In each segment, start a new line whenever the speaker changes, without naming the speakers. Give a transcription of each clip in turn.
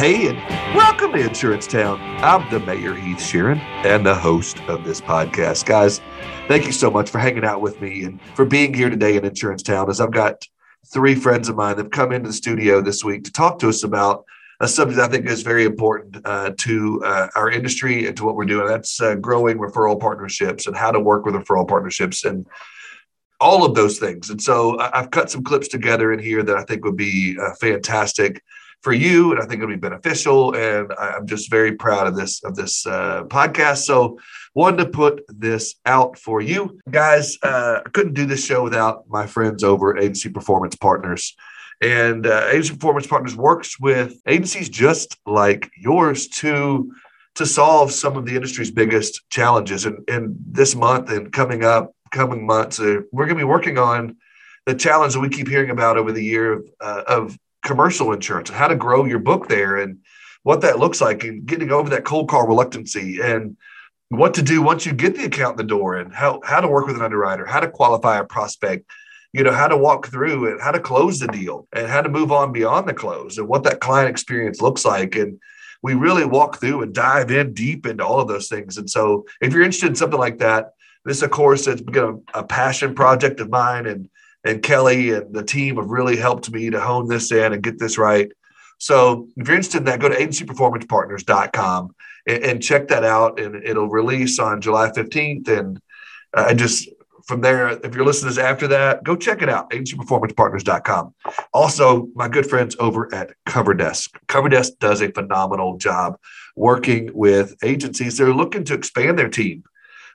hey, and welcome to Insurance Town. I'm the Mayor Heath Sheeran and the host of this podcast. Guys, thank you so much for hanging out with me and for being here today in Insurance Town as I've got three friends of mine that have come into the studio this week to talk to us about a subject I think is very important uh, to uh, our industry and to what we're doing. That's uh, growing referral partnerships and how to work with referral partnerships and all of those things. And so I've cut some clips together in here that I think would be uh, fantastic for you, and I think it'll be beneficial. And I'm just very proud of this of this uh, podcast. So wanted to put this out for you guys. Uh, I couldn't do this show without my friends over Agency Performance Partners. And uh, Agency Performance Partners works with agencies just like yours to to solve some of the industry's biggest challenges. And, and this month and coming up, coming months, uh, we're going to be working on the challenge that we keep hearing about over the year of, uh, of commercial insurance how to grow your book there and what that looks like and getting over that cold call reluctancy and what to do once you get the account in the door and how, how to work with an underwriter, how to qualify a prospect, you know, how to walk through and how to close the deal and how to move on beyond the close and what that client experience looks like. And we really walk through and dive in deep into all of those things. And so if you're interested in something like that, this, of course, has become a passion project of mine. And and Kelly and the team have really helped me to hone this in and get this right. So if you're interested in that, go to agencyperformancepartners.com and, and check that out. And it'll release on July 15th. And uh, just from there, if you're listening to this after that, go check it out, agencyperformancepartners.com. Also, my good friends over at CoverDesk. CoverDesk does a phenomenal job working with agencies They're looking to expand their team,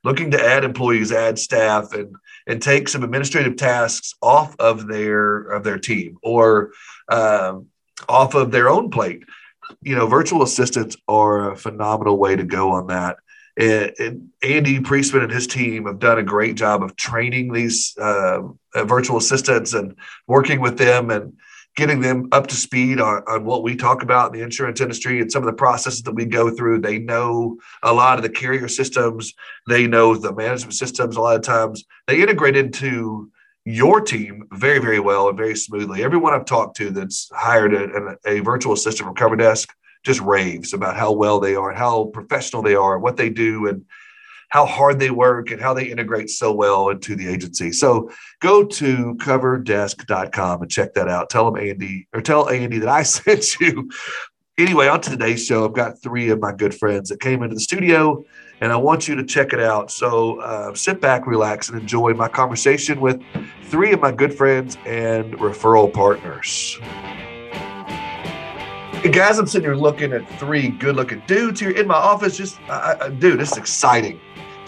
looking to add employees, add staff, and and take some administrative tasks off of their of their team or um, off of their own plate. You know, virtual assistants are a phenomenal way to go on that. And, and Andy Priestman and his team have done a great job of training these uh, virtual assistants and working with them and getting them up to speed on, on what we talk about in the insurance industry and some of the processes that we go through. They know a lot of the carrier systems, they know the management systems a lot of times. They integrate into your team very, very well and very smoothly. Everyone I've talked to that's hired a, a, virtual assistant from CoverDesk just raves about how well they are how professional they are, what they do, and how hard they work and how they integrate so well into the agency. So go to coverdesk.com and check that out. Tell them Andy or tell Andy that I sent you. Anyway, on to today's show, I've got three of my good friends that came into the studio and I want you to check it out. So uh, sit back, relax, and enjoy my conversation with three of my good friends and referral partners. Hey guys, I'm sitting here looking at three good looking dudes here in my office. Just, uh, dude, this is exciting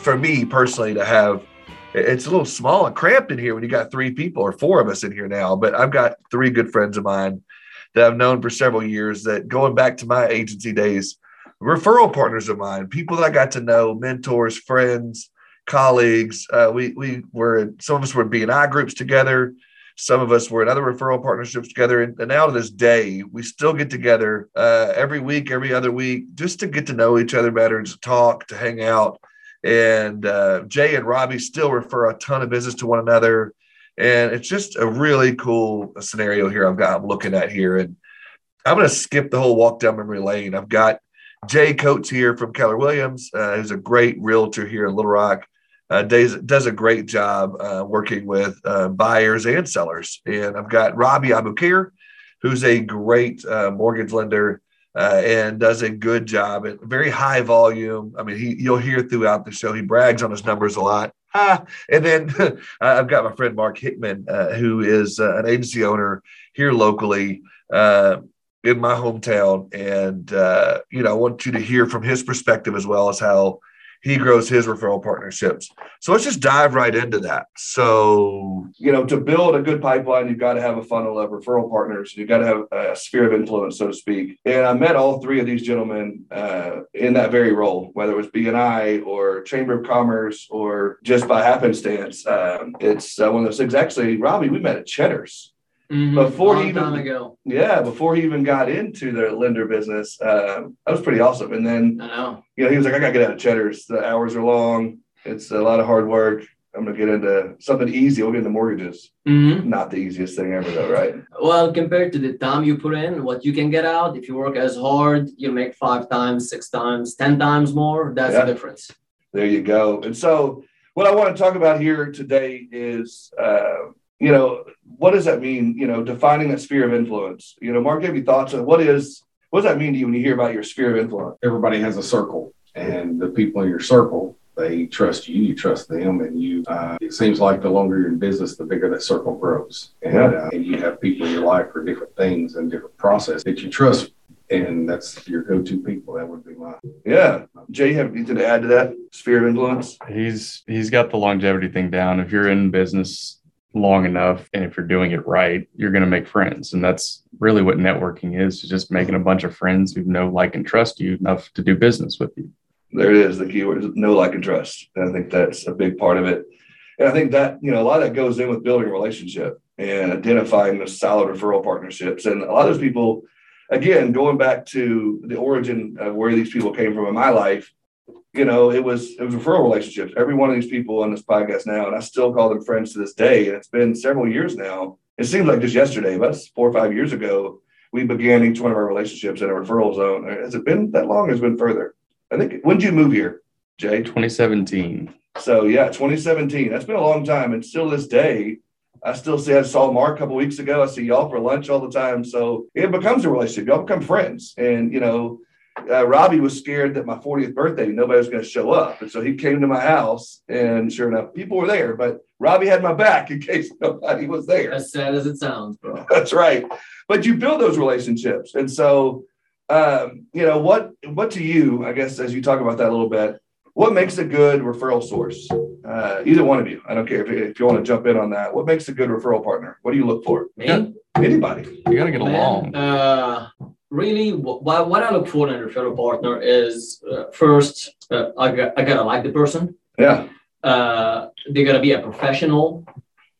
for me personally to have it's a little small and cramped in here when you got three people or four of us in here now. But I've got three good friends of mine that I've known for several years that going back to my agency days, referral partners of mine, people that I got to know, mentors, friends, colleagues. Uh, we we were some of us were in BNI groups together. Some of us were in other referral partnerships together. And, and now to this day, we still get together uh, every week, every other week, just to get to know each other better to talk, to hang out. And uh, Jay and Robbie still refer a ton of business to one another. And it's just a really cool scenario here I've got I'm looking at here. And I'm going to skip the whole walk down memory lane. I've got Jay Coates here from Keller Williams, uh, who's a great realtor here in Little Rock. Uh, does, does a great job uh, working with uh, buyers and sellers. And I've got Robbie Abukir, who's a great uh, mortgage lender uh, and does a good job at very high volume. I mean, he you'll hear throughout the show he brags on his numbers a lot. Ah, and then I've got my friend Mark Hickman, uh, who is uh, an agency owner here locally uh, in my hometown, and uh, you know I want you to hear from his perspective as well as how he grows his referral partnerships. So let's just dive right into that. So, you know, to build a good pipeline, you've got to have a funnel of referral partners. You've got to have a sphere of influence, so to speak. And I met all three of these gentlemen uh, in that very role, whether it was BNI or Chamber of Commerce or just by happenstance. Um, it's uh, one of those things. Actually, Robbie, we met at Cheddar's.
Mm-hmm.
Before he even
time ago.
yeah, before he even got into the lender business, uh, that was pretty awesome. And then
I know.
you know, he was like, I got to get out of Cheddar's. The hours are long. It's a lot of hard work. I'm gonna get into something easy. We'll get into mortgages.
Mhm.
Not the easiest thing ever, though, right?
Well, compared to the time you put in, what you can get out, if you work as hard, you make five times, six times, 10 times more. That's
Yeah.
the difference.
There you go. And so, what I want to talk about here today is, uh, you know, what does that mean? You know, defining that sphere of influence. You know, Mark, have me thoughts on what is what does that mean to you when you hear about your sphere of influence?
everybody has a circle and the people in your circle they trust you you trust them and you uh, it seems like the longer you're in business the bigger that circle grows and,
Yeah.
uh, and you have people in your life for different things and different process that you trust and that's your go-to people that would be mine
Yeah, Jay, have anything to add to that sphere of influence?
He's he's got the longevity thing down. If you're in business long enough and if you're doing it right, you're going to make friends. And that's really what networking is, is just making a bunch of friends who know, like, and trust you enough to do business with you.
There it is. The key word is know, like, and trust. And I think that's a big part of it. And I think that, you know, a lot of that goes in with building a relationship and identifying the solid referral partnerships. And a lot of those people, again, going back to the origin of where these people came from in my life, you know, it was it was referral relationships. Every one of these people on this podcast now, and I still call them friends to this day. And it's been several years now. It seems like just yesterday, but that's four or five years ago, we began each one of our relationships in a referral zone. Has it been that long? Has it been further? I think when did you move here, Jay?
2017.
So yeah, 2017. That's been a long time, and still this day, I still see. I saw Mark a couple weeks ago. I see y'all for lunch all the time. So it becomes a relationship. Y'all become friends, and you know, uh, Robbie was scared that my 40th birthday nobody was going to show up, and so he came to my house, and sure enough, people were there. But Robbie had my back in case nobody was there.
As sad as it sounds, bro.
That's right. But you build those relationships, and so um, you know what? What to you? I guess as you talk about that a little bit, what makes a good referral source? Uh, either one of you. I don't care if, if you want to jump in on that. What makes a good referral partner? What do you look for?
Me?
Yeah.
Anybody?
You got to get
Man,
along.
Uh, really, what, what I look for in a referral partner is uh, first, uh, I, got, I gotta like the person.
Yeah.
Uh, they gotta be a professional,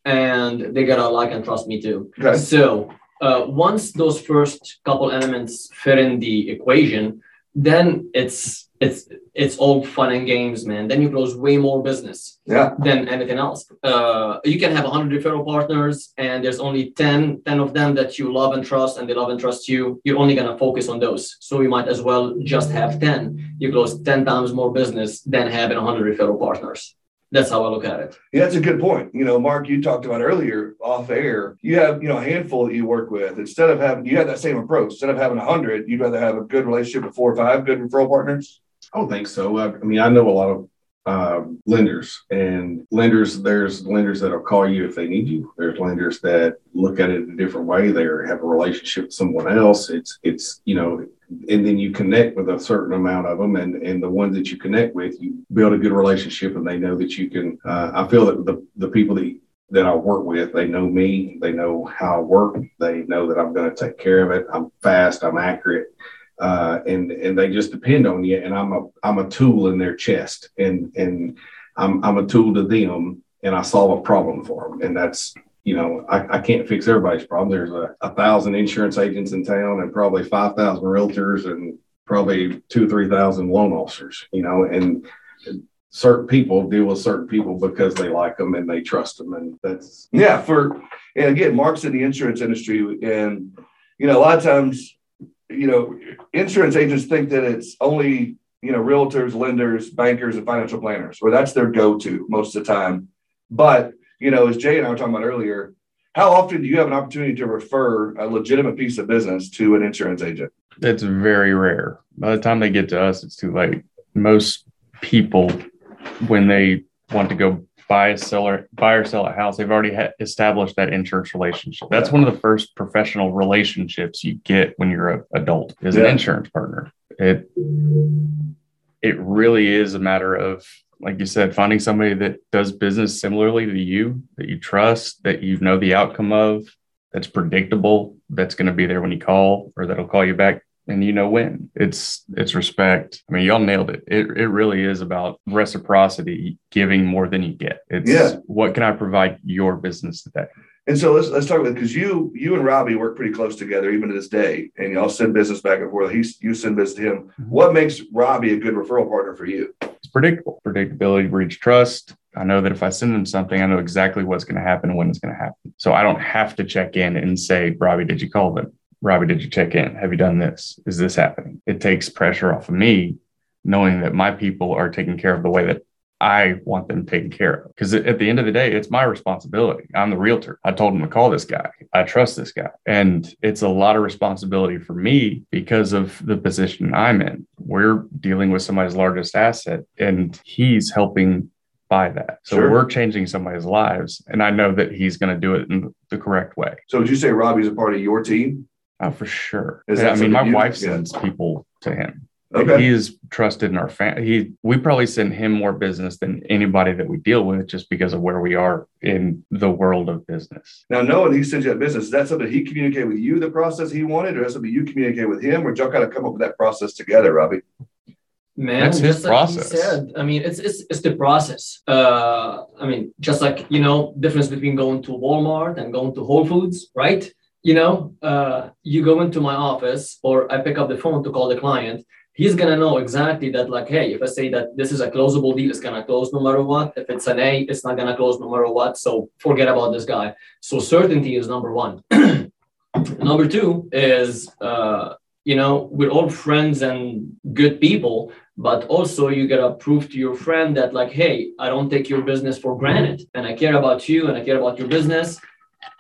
and they gotta like and trust me too.
Okay.
So uh, once those first couple elements fit in the equation, then it's it's it's all fun and games, man. Then you close way more business
Yeah.
than anything else. Uh, you can have 100 referral partners and there's only 10, 10 of them that you love and trust and they love and trust you. You're only going to focus on those. So you might as well just have 10. You close 10 times more business than having 100 referral partners. That's how I look at it.
Yeah, that's a good point. You know, Mark, you talked about earlier off air. You have, you know, a handful that you work with. Instead of having, you have that same approach. Instead of having a hundred, you'd rather have a good relationship with four or five good referral partners.
I don't think so. I, I mean, I know a lot of um, lenders and lenders. There's lenders that'll call you if they need you. There's lenders that look at it a different way. They have a relationship with someone else. It's it's you know, and then you connect with a certain amount of them, and and the ones that you connect with, you build a good relationship, and they know that you can. Uh, I feel that the the people that that I work with, they know me, they know how I work, they know that I'm going to take care of it. I'm fast, I'm accurate uh, and and they just depend on you. And I'm a I'm a tool in their chest, and and I'm I'm a tool to them, and I solve a problem for them. And that's you know I, I can't fix everybody's problem. There's a, a thousand insurance agents in town, and probably five thousand realtors, and probably two or three thousand loan officers. You know, and certain people deal with certain people because they like them and they trust them, and that's
Yeah, for and again, Mark's in the insurance industry, and you know, a lot of times, you know, insurance agents think that it's only you know realtors, lenders, bankers, and financial planners, or that's their go-to most of the time. But you know, as Jay and I were talking about earlier, how often do you have an opportunity to refer a legitimate piece of business to an insurance agent?
It's very rare. By the time they get to us, it's too late. Most people, when they want to go buy a seller, buy or sell a house, they've already ha- established that insurance relationship. That's one of the first professional relationships you get when you're an adult is
Yeah.
an insurance partner. It it really is a matter of like you said, finding somebody that does business similarly to you, that you trust, that you know the outcome of, that's predictable, that's going to be there when you call or that'll call you back and you know when. It's it's respect. I mean, y'all nailed it. It it really is about reciprocity, giving more than you get. It's
Yeah.
what can I provide your business today?
And so let's let's talk about because you you and Robbie work pretty close together even to this day, and y'all send business back and forth. He's you send business to him.
Mhm.
What makes Robbie a good referral partner for you?
It's predictable. Predictability breeds trust. I know that if I send them something, I know exactly what's going to happen and when it's going to happen. So I don't have to check in and say, Robbie, did you call them? Robbie, did you check in? Have you done this? Is this happening? It takes pressure off of me knowing that my people are taken care of the way that I want them taken care of. Because at the end of the day, it's my responsibility. I'm the realtor. I told him to call this guy. I trust this guy. And it's a lot of responsibility for me because of the position I'm in. We're dealing with somebody's largest asset, and he's helping buy that. So
Sure.
we're changing somebody's lives. And I know that he's going to do it in the correct way.
So would you say Robbie's a part of your team?
Oh, for sure.
Is
Yeah,
that
I mean, my
something you-
wife
yeah.
sends people to him.
Okay.
He is trusted in our family. He, we probably send him more business than anybody that we deal with just because of where we are in the world of business.
Now, knowing he sends you that business, is that something he communicated with you, the process he wanted, or is that something you communicate with him, or did y'all kind of come up with that process together, Robbie?
Man,
That's his
just like he
process.
said, I mean, it's it's it's the process. Uh, I mean, just like you know, difference between going to Walmart and going to Whole Foods, right? You know, uh, you go into my office or I pick up the phone to call the client. He's gonna know exactly that, like, hey, if I say that this is a closable deal, it's gonna close no matter what. If it's an A, it's not gonna close no matter what. So forget about this guy. So certainty is number one. number two is, uh, you know, we're all friends and good people but also you gotta prove to your friend that like hey i don't take your business for granted and i care about you and i care about your business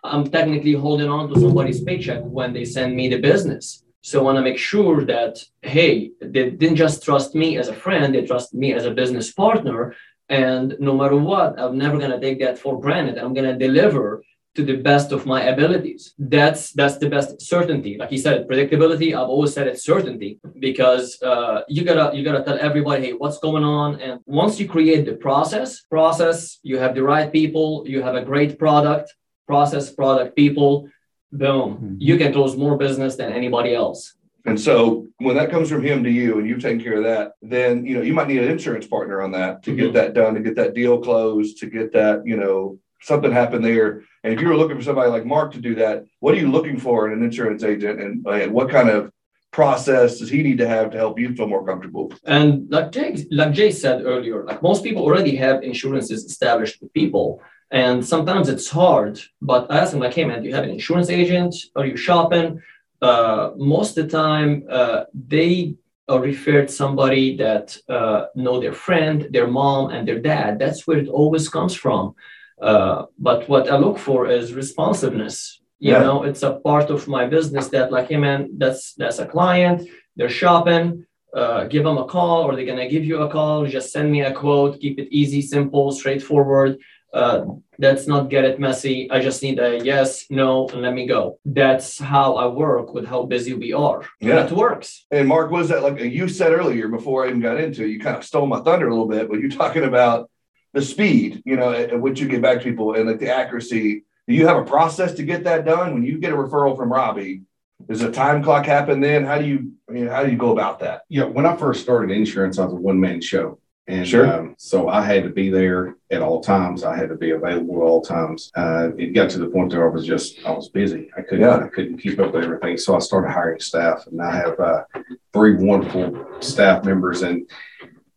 i'm technically holding on to somebody's paycheck when they send me the business so i want to make sure that hey they didn't just trust me as a friend they trust me as a business partner and no matter what i'm never going to take that for granted i'm going to deliver to the best of my abilities. That's that's the best certainty. Like you said, predictability. I've always said it's certainty because uh, you gotta you gotta tell everybody, hey, what's going on. And once you create the process, process, you have the right people, you have a great product, process, product, people. Boom,
Mhm.
you can close more business than anybody else.
And so when that comes from him to you and you've taken care of that, then you know you might need an insurance partner on that to get
Mhm.
that done, to get that deal closed, to get that, you know, something happened there. And if you were looking for somebody like Mark to do that, what are you looking for in an insurance agent and, and what kind of process does he need to have to help you feel more comfortable?
And like Jay, like Jay said earlier, like most people already have insurances established with people. And sometimes it's hard, but I ask them like, hey man, do you have an insurance agent? Are you shopping? Uh, most of the time, uh, they are referred somebody that uh, know their friend, their mom, and their dad. That's where it always comes from. Uh, but what I look for is responsiveness. You
Yeah.
know, it's a part of my business that like, hey man, that's that's a client. They're shopping uh, give them a call or they're going to give you a call. Just send me a quote. Keep it easy, simple, straightforward. Uh, let's not get it messy. I just need a yes, no, and let me go. That's how I work with how busy we are.
Yeah.
It works.
And Mark, was that like you said earlier before I even got into it? You kind of stole my thunder a little bit, but you're talking about the speed, you know, at, at which you get back to people and like the accuracy. Do you have a process to get that done? When you get a referral from Robbie, does a time clock happen then? How do you, I mean, how do you go about that?
Yeah, when I first started insurance, I was a one man show. And
Sure.
um, so I had to be there at all times. I had to be available at all times. Uh, it got to the point where I was just I was busy. I couldn't
Yeah.
I couldn't keep up with everything. So I started hiring staff, and I have uh, three wonderful staff members. And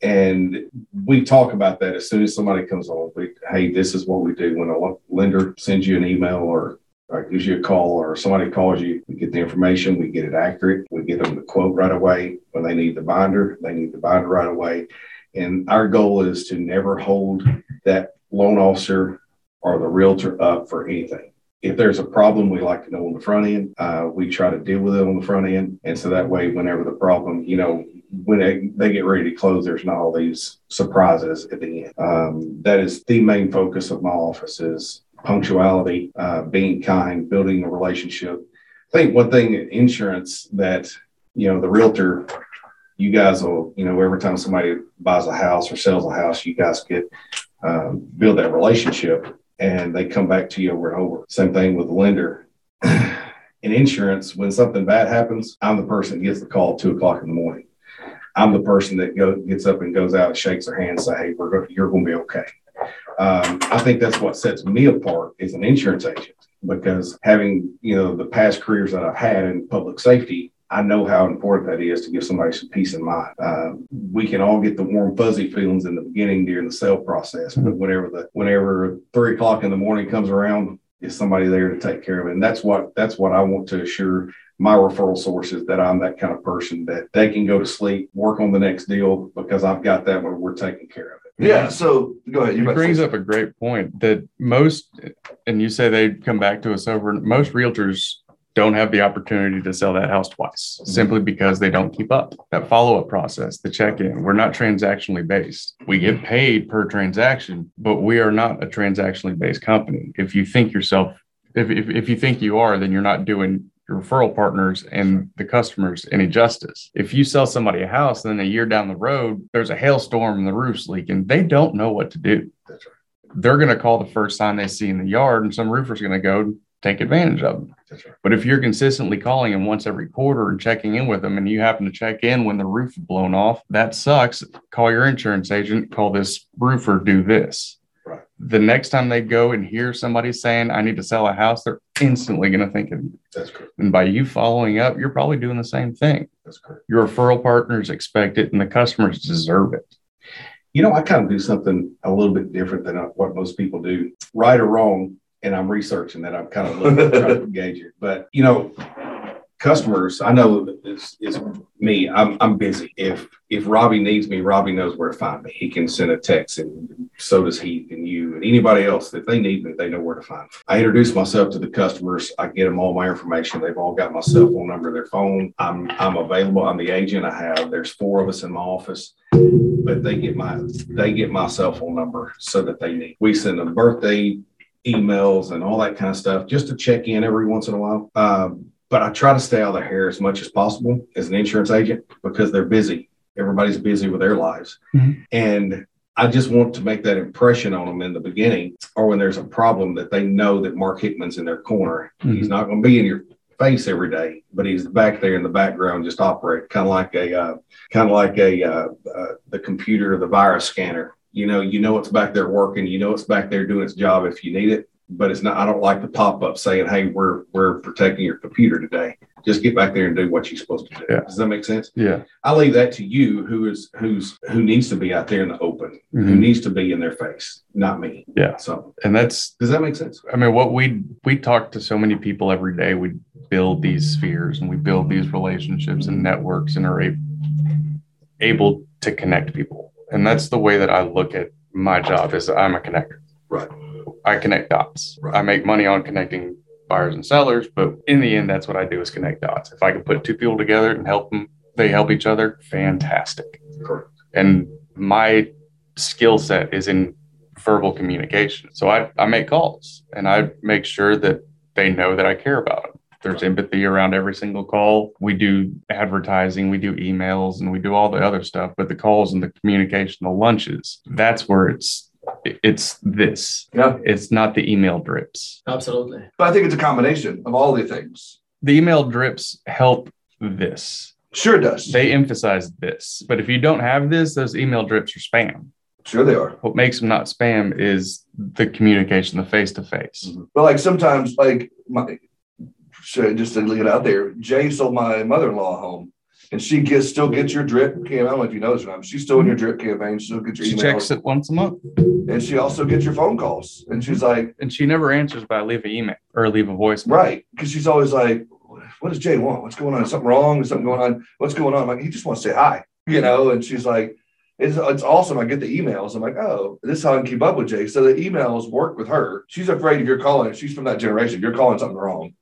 and we talk about that as soon as somebody comes on. We, hey, this is what we do when a lender sends you an email or or gives you a call or somebody calls you, we get the information, we get it accurate, we get them the quote right away. When they need the binder, they need the binder right away. And our goal is to never hold that loan officer or the realtor up for anything. If there's a problem, we like to know on the front end. Uh, we try to deal with it on the front end. And so that way, whenever the problem, you know, when they, they get ready to close, there's not all these surprises at the end. Um, that is the main focus of my office is punctuality, uh, being kind, building a relationship. I think one thing in insurance that, you know, the realtor, you guys will, you know, every time somebody buys a house or sells a house, you guys get, um, build that relationship and they come back to you over and over. Same thing with the lender. in insurance, when something bad happens, I'm the person that gets the call at two o'clock in the morning. I'm the person that go, gets up and goes out, and shakes their hand, and say, "Hey, we're go- you're going to be okay." Um, I think that's what sets me apart as an insurance agent because having you know the past careers that I've had in public safety, I know how important that is to give somebody some peace of mind. Uh, we can all get the warm fuzzy feelings in the beginning during the sale process, but whenever the whenever three o'clock in the morning comes around, is somebody there to take care of it? And that's what that's what I want to assure my referral sources that I'm that kind of person that they can go to sleep, work on the next deal because I've got that one. We're taking care of it.
Yeah. So go ahead. You
It brings up a great point that most, and you say they come back to us over, most realtors don't have the opportunity to sell that house twice simply mm-hmm. because they don't keep up that follow up process, the check in. We're not transactionally based. We get mm-hmm. paid per transaction, but we are not a transactionally based company. If you think yourself, if, if, if you think you are, then you're not doing your referral partners and the customers any justice. If you sell somebody a house, then a year down the road, there's a hailstorm and the roof's leaking, they don't know what to do
That's right.
they're going to call the first sign they see in the yard, and some roofer's going to go take advantage of them.
That's right.
But if you're consistently calling them once every quarter and checking in with them, and you happen to check in when the roof is blown off, that sucks. Call your insurance agent, call this roofer, do this.
Right.
The next time they go and hear somebody saying, I need to sell a house, they're instantly going to think of you.
That's correct.
And by you following up, you're probably doing the same thing.
That's correct.
Your referral partners expect it, and the customers deserve it.
You know, I kind of do something a little bit different than what most people do, right or wrong. And I'm researching that. I'm kind of looking trying to gauge it. But you know, customers, I know that it's, me. I'm I'm busy. If if Robbie needs me, Robbie knows where to find me. He can send a text, and so does he and you and anybody else. If they need me, they know where to find me. I introduce myself to the customers. I get them all my information. They've all got my cell phone number, their phone. I'm I'm available. I'm the agent. I have. There's four of us in my office but they get my they get my cell phone number so that they need. We send them birthday emails and all that kind of stuff just to check in every once in a while. Um, but I try to stay out of their hair as much as possible as an insurance agent because they're busy. Everybody's busy with their lives,
Mhm.
and I just want to make that impression on them in the beginning, or when there's a problem that they know that Mark Hickman's in their corner. He's not going to be in your face every day, but he's back there in the background, just operate kind of like a uh, kind of like a uh, uh, the computer, the virus scanner. You know, you know it's back there working. You know it's back there doing its job if you need it. But it's not. I don't like the pop up saying, "Hey, we're we're protecting your computer today." Just get back there and do what you're supposed to do.
Yeah.
Does that make sense?
Yeah.
I leave that to you, who is who's who needs to be out there in the open, who
Mhm.
needs to be in their face, not me.
Yeah.
So
And that's
does that make sense?
I mean, what we we talk to so many people every day. We build these spheres and we build these relationships and networks and are able to connect people. And that's the way that I look at my job. Is I'm a connector.
Right.
I connect dots.
Right.
I make money on connecting buyers and sellers, but in the end, that's what I do is connect dots. If I can put two people together and help them, they help each other. Fantastic.
Correct.
And my skill set is in verbal communication. So I, I make calls and I make sure that they know that I care about them. There's empathy around every single call. We do advertising, we do emails, and we do all the other stuff. But the calls and the communication, the lunches, that's where it's it's this.
Yeah.
It's not the email drips.
Absolutely.
But I think it's a combination of all the things.
The email drips help this.
Sure does.
They emphasize this. But if you don't have this, those email drips are spam.
sure they are.
What makes them not spam is the communication, the face to face.
But like sometimes, like my, so just to leave it out there, Jay sold my mother-in-law a home, and she gets still gets your drip campaign. I don't know if you know this or not. but She's still in your drip campaign. She still gets your
She
emails,
checks it once a month
and she also gets your phone calls. And she's like,
and she never answers by leave an email or leave a voice.
right, because she's always like, "What does Jay want? What's going on? Is something wrong? Is something going on? What's going on?" I'm like, "He just wants to say hi," you know. And she's like. It's, it's awesome. I get the emails. I'm like, oh, this is how I can keep up with Jay. So the emails work with her. She's afraid if you're calling, she's from that generation, you're calling something wrong.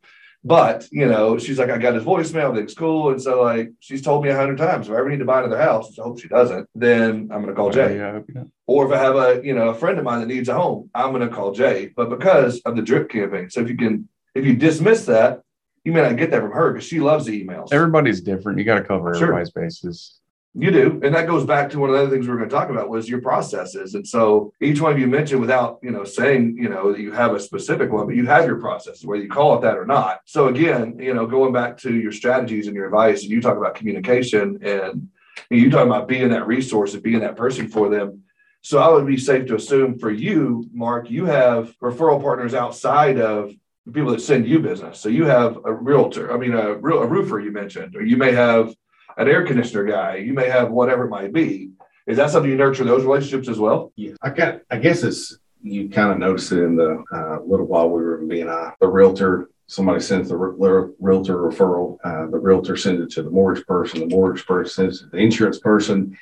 But you know, she's like, I got his voicemail, everything's cool. And so like she's told me a hundred times, if I ever need to buy another house, which I hope she doesn't, then I'm gonna call Jay.
Yeah, I hope.
Or if I have a you know a friend of mine that needs a home, I'm gonna call Jay. But because of the drip campaign, so if you can if you dismiss that, you may not get that from her because she loves the emails.
Everybody's different. You got to cover
Sure.
everybody's bases.
You do. And that goes back to one of the other things we were going to talk about was your processes. And so each one of you mentioned without, you know, saying, you know, that you have a specific one, but you have your processes, whether you call it that or not. So again, you know, going back to your strategies and your advice, and you talk about communication and you talk about being that resource and being that person for them. So I would be safe to assume for you, Mark, you have referral partners outside of people that send you business. So you have a realtor, I mean, a, real, a roofer you mentioned, or you may have an air conditioner guy, you may have whatever it might be. Is that something you nurture those relationships as well?
Yeah, I got. I guess it's you kind of notice it in the uh, little while we were in BNI. The realtor, somebody sends the re- realtor referral. Uh, the realtor sends it to the mortgage person. The mortgage person sends it to the insurance person.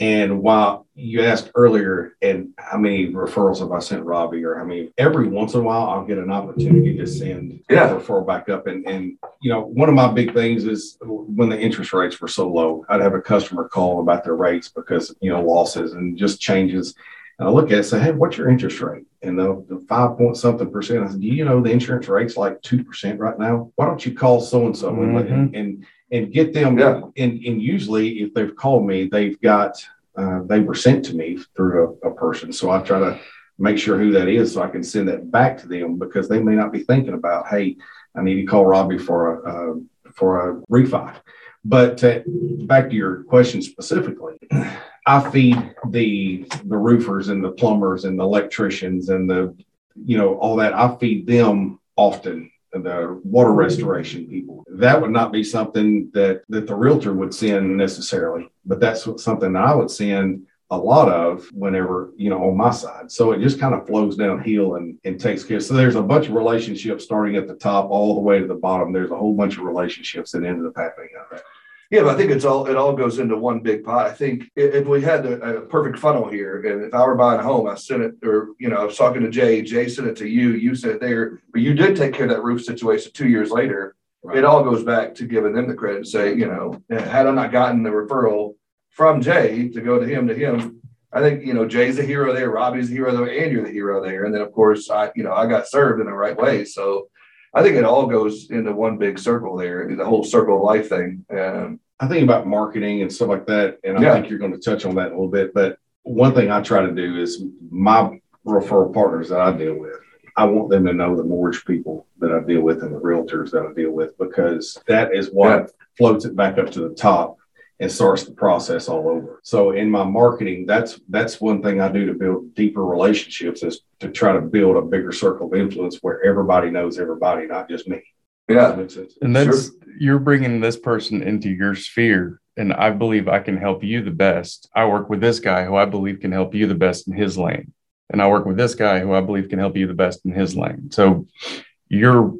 And while you asked earlier, and how many referrals have I sent Robbie, or how many? Every once in a while, I'll get an opportunity to send
yeah.
a referral back up. And and you know, one of my big things is when the interest rates were so low, I'd have a customer call about their rates because you know losses and just changes. And I look at it and say, hey, what's your interest rate? And the, the five point something percent. I said, do you know the insurance rate's like two percent right now? Why don't you call so and so mm-hmm. and and get them.
Yeah.
And, and usually, if they've called me, they've got, uh, they were sent to me through a, a, person. So I try to make sure who that is so I can send that back to them because they may not be thinking about, hey, I need to call Robbie for a, uh, for a refi. But uh, back to your question specifically, I feed the the roofers and the plumbers and the electricians and the you know all that. I feed them often the water restoration people. That would not be something that that the realtor would send necessarily, but that's something that I would send a lot of whenever you know on my side. So it just kind of flows downhill and, and takes care. So there's a bunch of relationships starting at the top all the way to the bottom. There's a whole bunch of relationships that ended up happening out there.
Yeah, but I think it's all it all goes into one big pot. I think if we had a, a, perfect funnel here, and if I were buying a home, I sent it, or you know, I was talking to Jay, Jay sent it to you, you sent it there, but you did take care of that roof situation two years later. Right. It all goes back to giving them the credit and say, you know, had I not gotten the referral from Jay to go to him to him, I think you know Jay's the hero there, Robbie's the hero there, and you're the hero there, and then of course I, you know, I got served in the right way, so. I think it all goes into one big circle there, the whole circle of life thing. Um,
I think about marketing and stuff like that, and I yeah. think you're going to touch on that a little bit. But one thing I try to do is my referral partners that I deal with, I want them to know the mortgage people that I deal with and the realtors that I deal with because that is what yeah. floats it back up to the top and starts the process all over. So in my marketing, that's that's one thing I do to build deeper relationships is to try to build a bigger circle of influence where everybody knows everybody, not just me.
Yeah,
that and that's sure you're bringing this person into your sphere and I believe I can help you the best. I work with this guy who I believe can help you the best in his lane. And I work with this guy who I believe can help you the best in his lane. So you're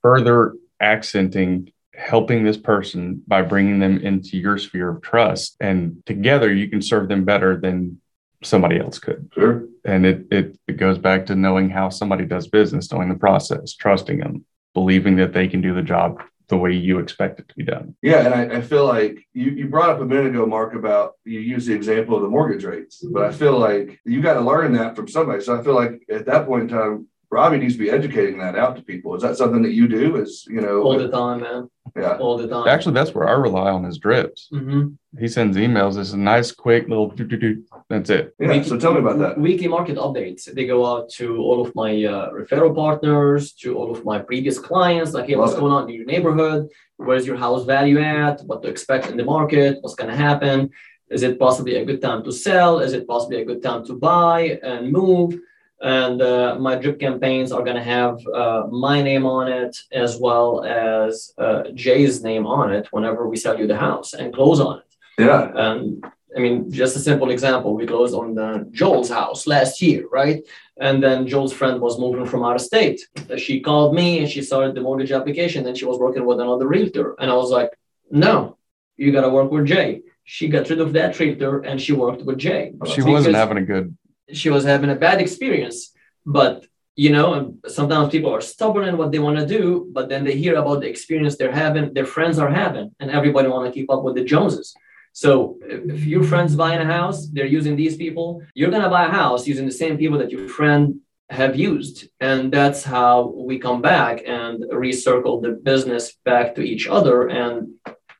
further accenting helping this person by bringing them into your sphere of trust. And together you can serve them better than somebody else could.
Sure.
And it, it, it goes back to knowing how somebody does business, knowing the process, trusting them, believing that they can do the job the way you expect it to be done.
Yeah, and I, I, feel like you, you brought up a minute ago, Mark, about you use the example of the mortgage rates, but I feel like you got to learn that from somebody. So I feel like at that point in time, Robbie needs to be educating that out to people. Is that something that you do? Is you know
all the time, man.
Yeah,
all the time.
Actually, that's where I rely on his drips.
Mm-hmm.
He sends emails. It's a nice, quick little. Doo-doo-doo. That's it.
Yeah. Weekly, so tell me about that.
Weekly market updates. They go out to all of my uh, referral partners, to all of my previous clients. Like, hey, Love what's it. going on in your neighborhood? Where's your house value at? What to expect in the market? What's going to happen? Is it possibly a good time to sell? Is it possibly a good time to buy and move? And uh, my drip campaigns are going to have uh, my name on it as well as uh, Jay's name on it whenever we sell you the house and close on it.
Yeah.
And I mean, just a simple example, we closed on the Joel's house last year, right? And then Joel's friend was moving from out of state. She called me and she started the mortgage application. Then she was working with another realtor. And I was like, no, you got to work with Jay. She got rid of that realtor and she worked with Jay.
She wasn't having a good
she was having a bad experience. But you know, sometimes people are stubborn in what they want to do, but then they hear about the experience they're having, their friends are having, and everybody want to keep up with the Joneses. So if your friend's buying a house, they're using these people. You're gonna buy a house using the same people that your friend have used, and that's how we come back and recircle the business back to each other and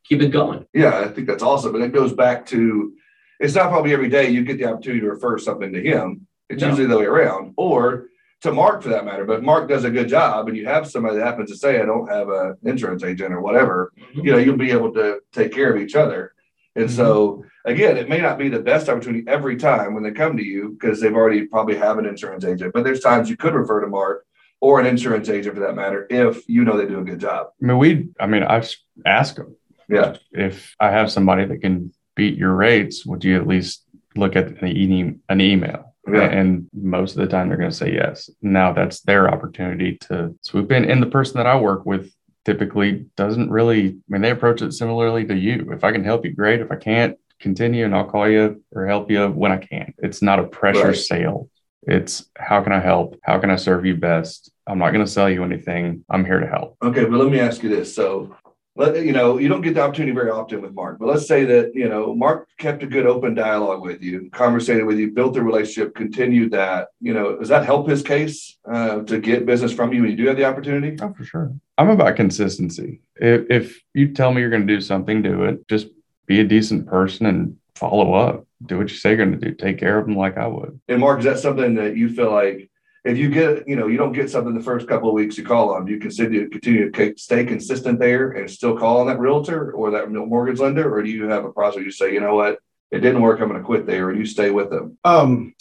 keep it going.
Yeah, I think that's awesome, and it goes back to it's not probably every day you get the opportunity to refer something to him. It's no. usually the way around, or to Mark for that matter. But Mark does a good job, and you have somebody that happens to say, "I don't have an insurance agent or whatever." Mm-hmm. You know, you'll be able to take care of each other. And mm-hmm. so, again, it may not be the best opportunity every time when they come to you because they've already probably have an insurance agent. But there's times you could refer to Mark or an insurance agent for that matter, if you know they do a good job.
I mean, we, I mean, I've asked them
Yeah.
if I have somebody that can beat your rates, would you at least look at an, e- an email?
Yeah.
And most of the time they're going to say yes. Now that's their opportunity to swoop in. And the person that I work with typically doesn't really, I mean, they approach it similarly to you. If I can help you, great. If I can't, continue and I'll call you or help you when I can. It's not a pressure
Right.
sale. It's how can I help? How can I serve you best? I'm not going to sell you anything. I'm here to help.
Okay, but let me ask you this. So, let you know, you don't get the opportunity very often with Mark, but let's say that you know Mark kept a good open dialogue with you, conversated with you, built a relationship, continued that. You know, does that help his case uh, to get business from you when you do have the opportunity?
Oh, for sure. I'm about consistency. If, if you tell me you're going to do something, do it. Just be a decent person and follow up. Do what you say you're going to do. Take care of them like I would.
And Mark, is that something that you feel like if you get, you know, you don't get something the first couple of weeks you call on, you continue continue to stay consistent there and still call on that realtor or that mortgage lender, or do you have a process where you say, you know what, it didn't work, I'm going to quit there, and you stay with them?
Um,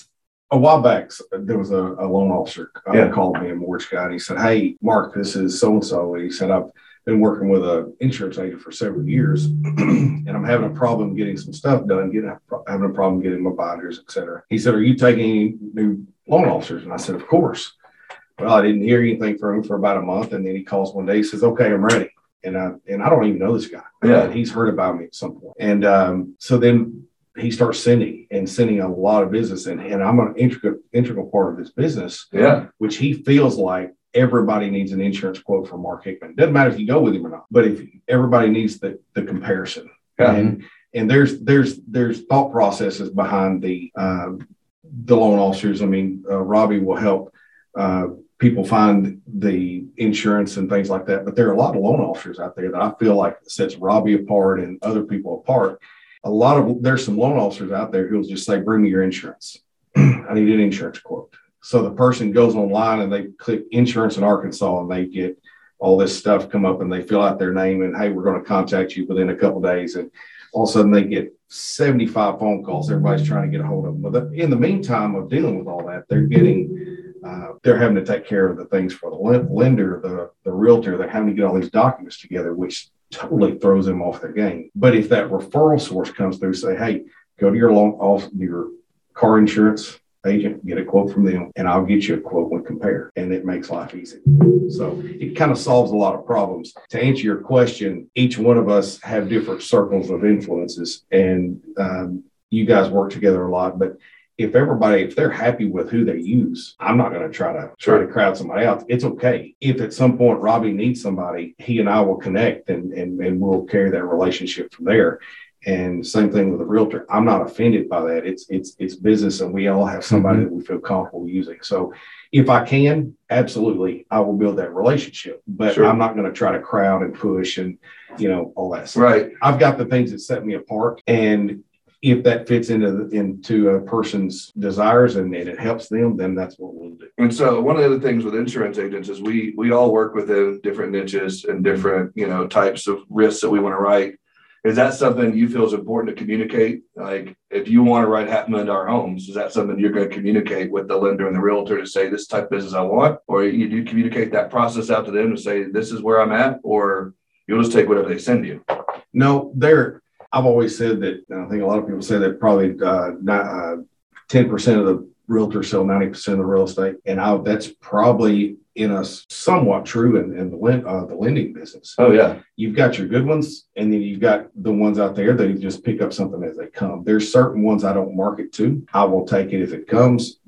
a while back, there was a, a loan officer uh,
Yeah.
called me, a mortgage guy, and he said, "Hey, Mark, this is so and so." He said, "I've been working with an insurance agent for several years, and I'm having a problem getting some stuff done, getting having a problem getting my binders, etc." He said, "Are you taking any new loan officers?" And I said, "Of course." Well, I didn't hear anything from him for about a month, and then he calls one day. He says, "Okay, I'm ready." And I and I don't even know this guy.
Yeah.
he's heard about me at some point, and um, so then he starts sending and sending a lot of business and, and I'm an integral integral part of this business,
Yeah,
which he feels like everybody needs an insurance quote from Mark Hickman. Doesn't matter if you go with him or not, but if everybody needs the the comparison.
Yeah.
And and there's there's there's thought processes behind the um, the loan officers. I mean, uh, Robbie will help uh, people find the insurance and things like that. But there are a lot of loan officers out there that I feel like sets Robbie apart and other people apart. A lot of there's some loan officers out there who'll just say, "Bring me your insurance. I need an insurance quote." So the person goes online and they click insurance in Arkansas and they get all this stuff come up and they fill out their name and hey, we're going to contact you within a couple days and all of a sudden they get 75 phone calls. Everybody's trying to get a hold of them. But in the meantime of dealing with all that, they're getting, uh, they're having to take care of the things for the lender, the, the realtor. They're having to get all these documents together, which totally throws them off their game. But if that referral source comes through, say, hey, go to your loan off your car insurance agent, get a quote from them, and I'll get you a quote and compare. And it makes life easy. So it kind of solves a lot of problems. To answer your question, each one of us have different circles of influences, and um, you guys work together a lot. But if everybody, if they're happy with who they use, I'm not going to try to try to crowd somebody out. It's okay. If at some point Robbie needs somebody, he and I will connect and and, and we'll carry that relationship from there. And same thing with a realtor. I'm not offended by that. It's it's it's business, and we all have somebody mm-hmm. that we feel comfortable using. So, if I can, absolutely, I will build that relationship. But
Sure.
I'm not going to try to crowd and push and you know all that stuff.
right.
I've got the things that set me apart, and if that fits into the, into a person's desires and, and it helps them, then that's what we'll do.
And so one of the other things with insurance agents is we we all work within different niches and different you know types of risks that we want to write. Is that something you feel is important to communicate? Like if you want to write half million dollar homes, is that something you're going to communicate with the lender and the realtor to say this type of business I want, or you do communicate that process out to them to say this is where I'm at, or you'll just take whatever they send you?
No, there. I've always said that. I think a lot of people say that probably uh, ten percent of the realtors sell ninety percent of the real estate, and I, that's probably in a somewhat true in, in the uh, the lending business.
Oh yeah,
You've got your good ones, and then you've got the ones out there that you just pick up something as they come. There's certain ones I don't market to. I will take it if it comes,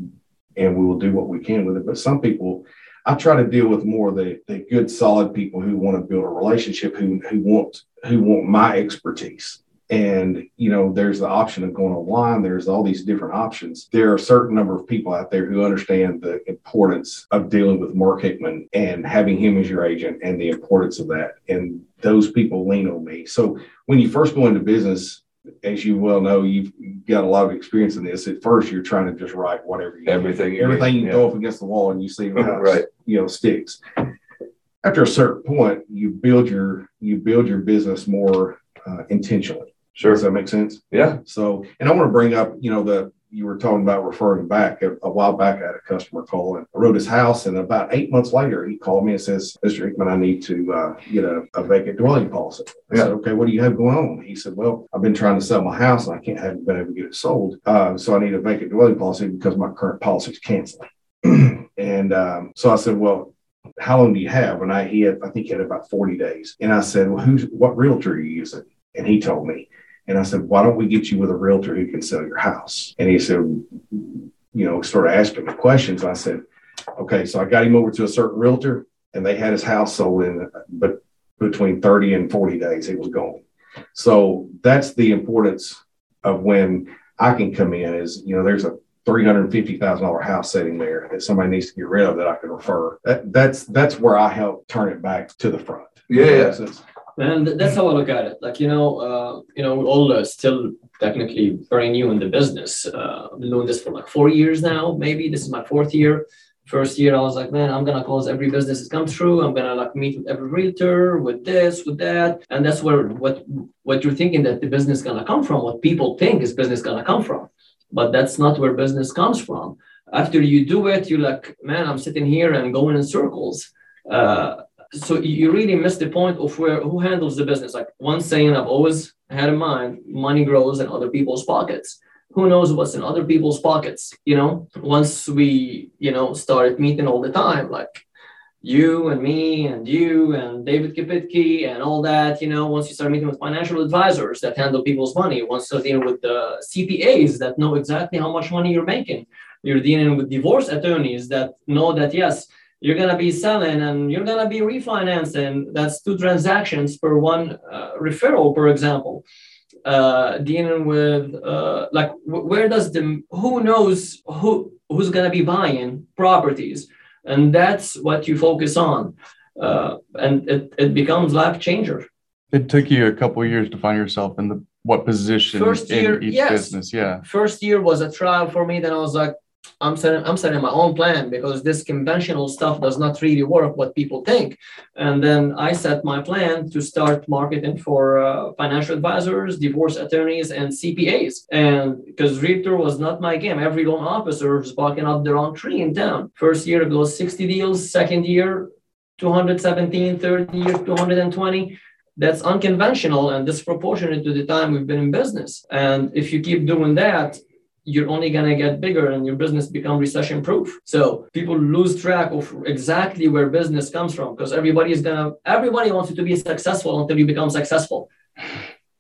and we will do what we can with it. But some people, I try to deal with more of the, the good, solid people who want to build a relationship, who who want who want my expertise. And you know, there's the option of going online. There's all these different options. There are a certain number of people out there who understand the importance of dealing with Mark Hickman and having him as your agent, and the importance of that. And those people lean on me. So when you first go into business, as you well know, you've got a lot of experience in this. At first, you're trying to just write whatever you
everything. you
everything you
need,
throw up against the wall and you see how
Right.
you know sticks. After a certain point, you build your you build your business more uh, intentionally.
Sure.
Does that make sense?
Yeah.
So, and I want to bring up, you know, the you were talking about referring back a, a, while back. I had a customer call and I wrote his house, and about eight months later, he called me and says, "Mr. Hickman, I need to uh, get a, a, vacant dwelling policy." I yeah. said, "Okay, what do you have going on?" He said, "Well, I've been trying to sell my house and I can't haven't been able to get it sold, uh, so I need a vacant dwelling policy because my current policy is canceling." and um, so I said, "Well." How long do you have? And I he had I think he had about 40 days. And I said, Well, who's what realtor are you using? And he told me. And I said, why don't we get you with a realtor who can sell your house? And he said, you know, started asking me questions. I said, okay. So I got him over to a certain realtor and they had his house sold in, but between 30 and 40 days, it was gone. So that's the importance of when I can come in is, you know, there's a $350,000 house sitting there that somebody needs to get rid of that I can refer. That, that's, that's where I help turn it back to the front.
Yeah.
And that's how I look at it. Like you know, uh, you know, we're all uh, still technically very new in the business. Uh, I've been doing this for like four years now. Maybe this is my fourth year. First year, I was like, man, I'm gonna close every business that comes through. I'm gonna like meet with every realtor, with this, with that, and that's where what what you're thinking that the business is gonna come from. What people think is business gonna come from, but that's not where business comes from. After you do it, you're like, man, I'm sitting here and going in circles. Uh, so you really miss the point of where who handles the business. Like one saying I've always had in mind: money grows in other people's pockets. Who knows what's in other people's pockets? You know, once we you know started meeting all the time, like you and me and you and David Kapitke and all that, you know, once you start meeting with financial advisors that handle people's money, once you're dealing with the CPAs that know exactly how much money you're making, you're dealing with divorce attorneys that know that, yes, you're going to be selling and you're going to be refinancing. That's two transactions per one uh, referral, for example. Uh, dealing with uh, like where does the who knows who who's going to be buying properties, and that's what you focus on, uh, and it, it becomes life changer.
It took you a couple years to find yourself in the what position
first year,
in each
yes.
business. Yeah.
First year was a trial for me. Then I was like, I'm setting I'm setting my own plan because this conventional stuff does not really work what people think. And then I set my plan to start marketing for uh, financial advisors, divorce attorneys, and CPAs. And because realtor was not my game, every loan officer was barking up the wrong tree in town. First year it goes 60 deals, second year 217, third year 220 that's unconventional and disproportionate to the time we've been in business. And if you keep doing that, you're only going to get bigger and your business become recession proof so people lose track of exactly where business comes from because everybody is going to everybody wants you to be successful until you become successful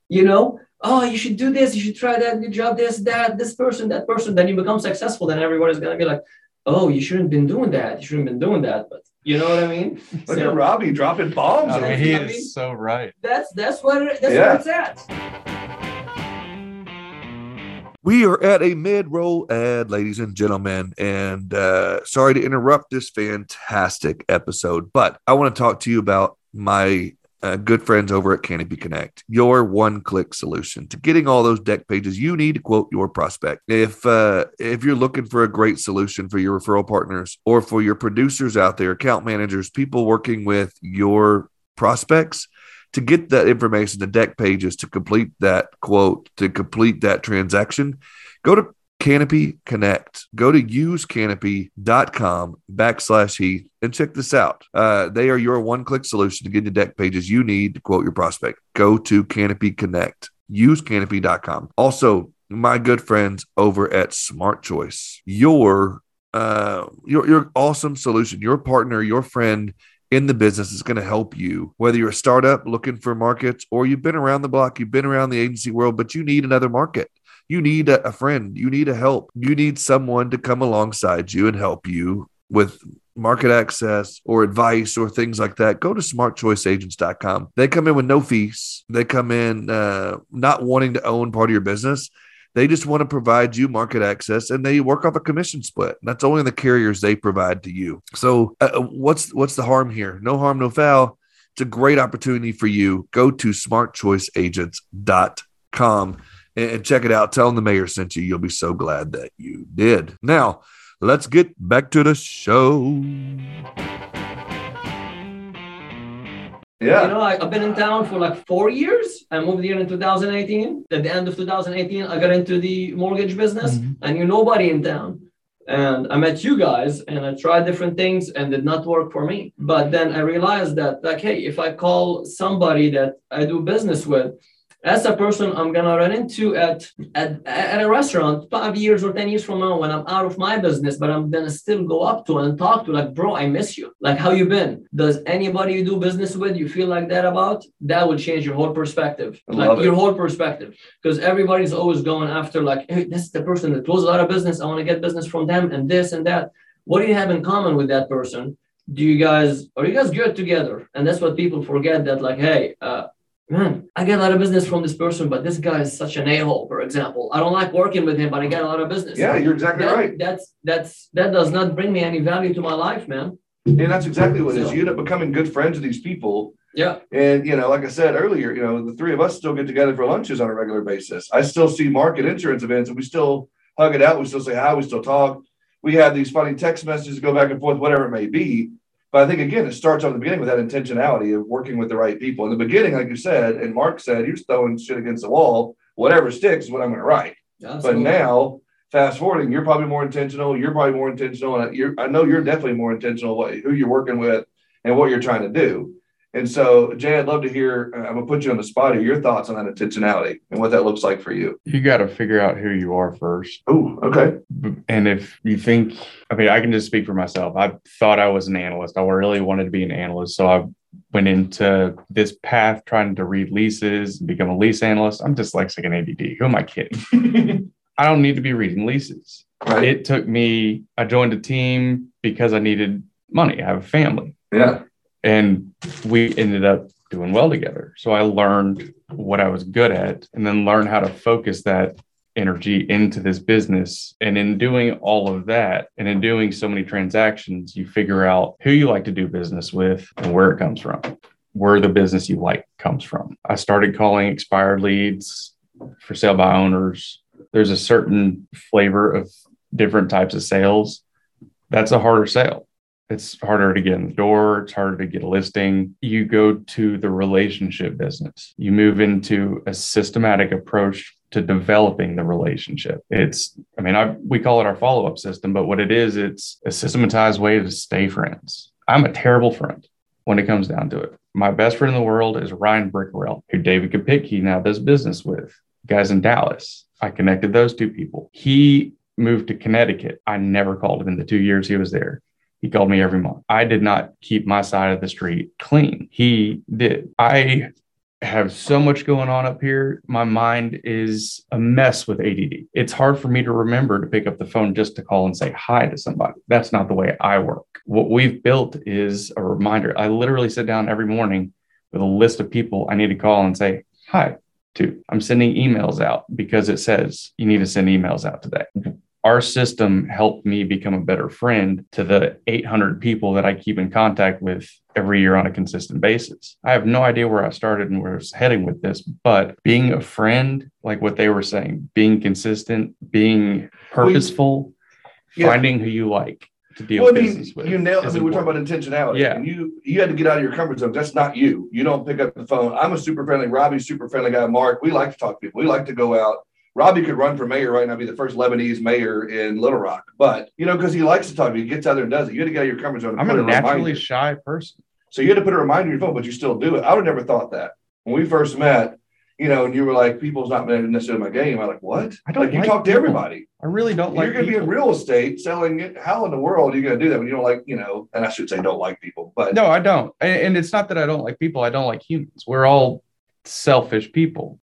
you know oh you should do this you should try that good job this that this person that person then you become successful then everybody's going to be like oh you shouldn't have been doing that you shouldn't have been doing that but you know what I mean?
Look so, at Robbie dropping bombs.
Oh, I mean, he is mean, so right.
That's that's what it, that's yeah. where it's at.
We are at a mid roll ad, ladies and gentlemen. And uh, sorry to interrupt this fantastic episode, but I want to talk to you about my uh, good friends over at Canopy Connect, your one click solution to getting all those dec pages you need to quote your prospect. If uh, if you're looking for a great solution for your referral partners or for your producers out there, account managers, people working with your prospects, to get that information, the dec pages to complete that quote, to complete that transaction, go to Canopy Connect. Go to usecanopy.com backslash Heath and check this out. Uh, they are your one click solution to get the dec pages you need to quote your prospect. Go to Canopy Connect. Usecanopy.com. Also, my good friends over at Smart Choice, your uh, your your awesome solution, your partner, your friend in the business is going to help you. Whether you're a startup looking for markets or you've been around the block, you've been around the agency world, but you need another market. You need a, friend. You need a help. You need someone to come alongside you and help you with market access or advice or things like that, go to smartchoiceagents.com. They come in with no fees. They come in uh, not wanting to own part of your business. They just want to provide you market access and they work off a commission split. That's only the carriers they provide to you. So uh, uh, what's what's the harm here? No harm, no foul. It's a great opportunity for you. Go to smartchoiceagents.com and check it out. Tell them the mayor sent you. You'll be so glad that you did. Now, let's get back to the show. Yeah.
You know, I, I've been in town for like four years. I moved here in 2018. At the end of 2018, I got into the mortgage business.
Mhm.
I knew nobody in town. And I met you guys and I tried different things and did not work for me. But then I realized that, like, hey, if I call somebody that I do business with, that's a person I'm gonna run into at, at at a restaurant five years or ten years from now when I'm out of my business, but I'm gonna still go up to and talk to like, bro, I miss you. Like, how you been? Does anybody you do business with you feel like that about? That will change your whole perspective,
I
like
love it.
your whole perspective, because everybody's always going after like, hey, this is the person that closed a lot of business. I want to get business from them and this and that. What do you have in common with that person? Do you guys are you guys good together? And that's what people forget that like, hey, uh, man, I get a lot of business from this person, but this guy is such an a-hole, for example. I don't like working with him, but I get a lot of business.
Yeah, you're exactly
That-
right.
That's that's that does not bring me any value to my life, man.
And that's exactly what it is. You end up becoming good friends with these people.
Yeah.
And, you know, like I said earlier, you know, the three of us still get together for lunches on a regular basis. I still see market insurance events and we still hug it out. We still say hi. We still talk. We have these funny text messages go back and forth, whatever it may be. But I think, again, it starts off the beginning with that intentionality of working with the right people. In the beginning, like you said, and Mark said, you're throwing shit against the wall. Whatever sticks is what I'm going to write. But now, fast forwarding, you're probably more intentional. You're probably more intentional, and you're, I know you're definitely more intentional what who you're working with and what you're trying to do. And so, Jay, I'd love to hear. uh, I'm gonna put you on the spot here. Your thoughts on that intentionality and what that looks like for you.
You got to figure out who you are first.
Oh, okay.
And if you think, I mean, I can just speak for myself. I thought I was an analyst. I really wanted to be an analyst. So I went into this path trying to read leases, and become a lease analyst. I'm dyslexic and ADD. Who am I kidding? I don't need to be reading leases.
Right.
It took me, I joined a team because I needed money. I have a family.
yeah.
And we ended up doing well together. So I learned what I was good at and then learned how to focus that energy into this business. And in doing all of that and in doing so many transactions, you figure out who you like to do business with and where it comes from, where the business you like comes from. I started calling expired leads for sale by owners. There's a certain flavor of different types of sales. That's a harder sale it's harder to get in the door it's harder to get a listing. You go to the relationship business. You move into a systematic approach to developing the relationship. It's i mean I, we call it our follow-up system but what it is it's a systematized way to stay friends. I'm a terrible friend when it comes down to it. My best friend in the world is ryan brickwell who david kapicki now does business with. Guys in dallas i connected those two people. He moved to connecticut. I never called him in the two years he was there he called me every month. I did not keep my side of the street clean. He did. I have so much going on up here. My mind is a mess with ADD. It's hard for me to remember to pick up the phone just to call and say hi to somebody. That's not the way I work. What we've built is a reminder. I literally sit down every morning with a list of people I need to call and say hi to. I'm sending emails out because it says you need to send emails out today our system helped me become a better friend to the 800 people that I keep in contact with every year on a consistent basis. I have no idea where I started and where I was heading with this, but being a friend, like what they were saying, being consistent, being purposeful,
Yeah.
finding who you like to deal
Well, I mean,
business with.
you nailed. I mean, we're talking about intentionality.
Yeah.
And you you had to get out of your comfort zone. That's not you. You don't pick up the phone. I'm a super friendly. Robbie's super friendly guy. Mark. We like to talk to people. We like to go out. Robbie could run for mayor right now, be the first Lebanese mayor in Little Rock. But you know, because he likes to talk he gets out there and does it. You had to get out of your comfort zone.
I'm a naturally shy person.
So you had to put a reminder in your phone, but you still do it. I would have never thought that when we first met. You know, and you were like, "People's not necessarily my game." I'm like, "What?"
I don't
like you
like
talk to
people.
everybody.
I really don't like
You're going to be in real estate selling it. How in the world are you going to do that when you don't like, you know? And I should say, don't like people, but
No, I don't. And it's not that I don't like people. I don't like humans. We're all selfish people.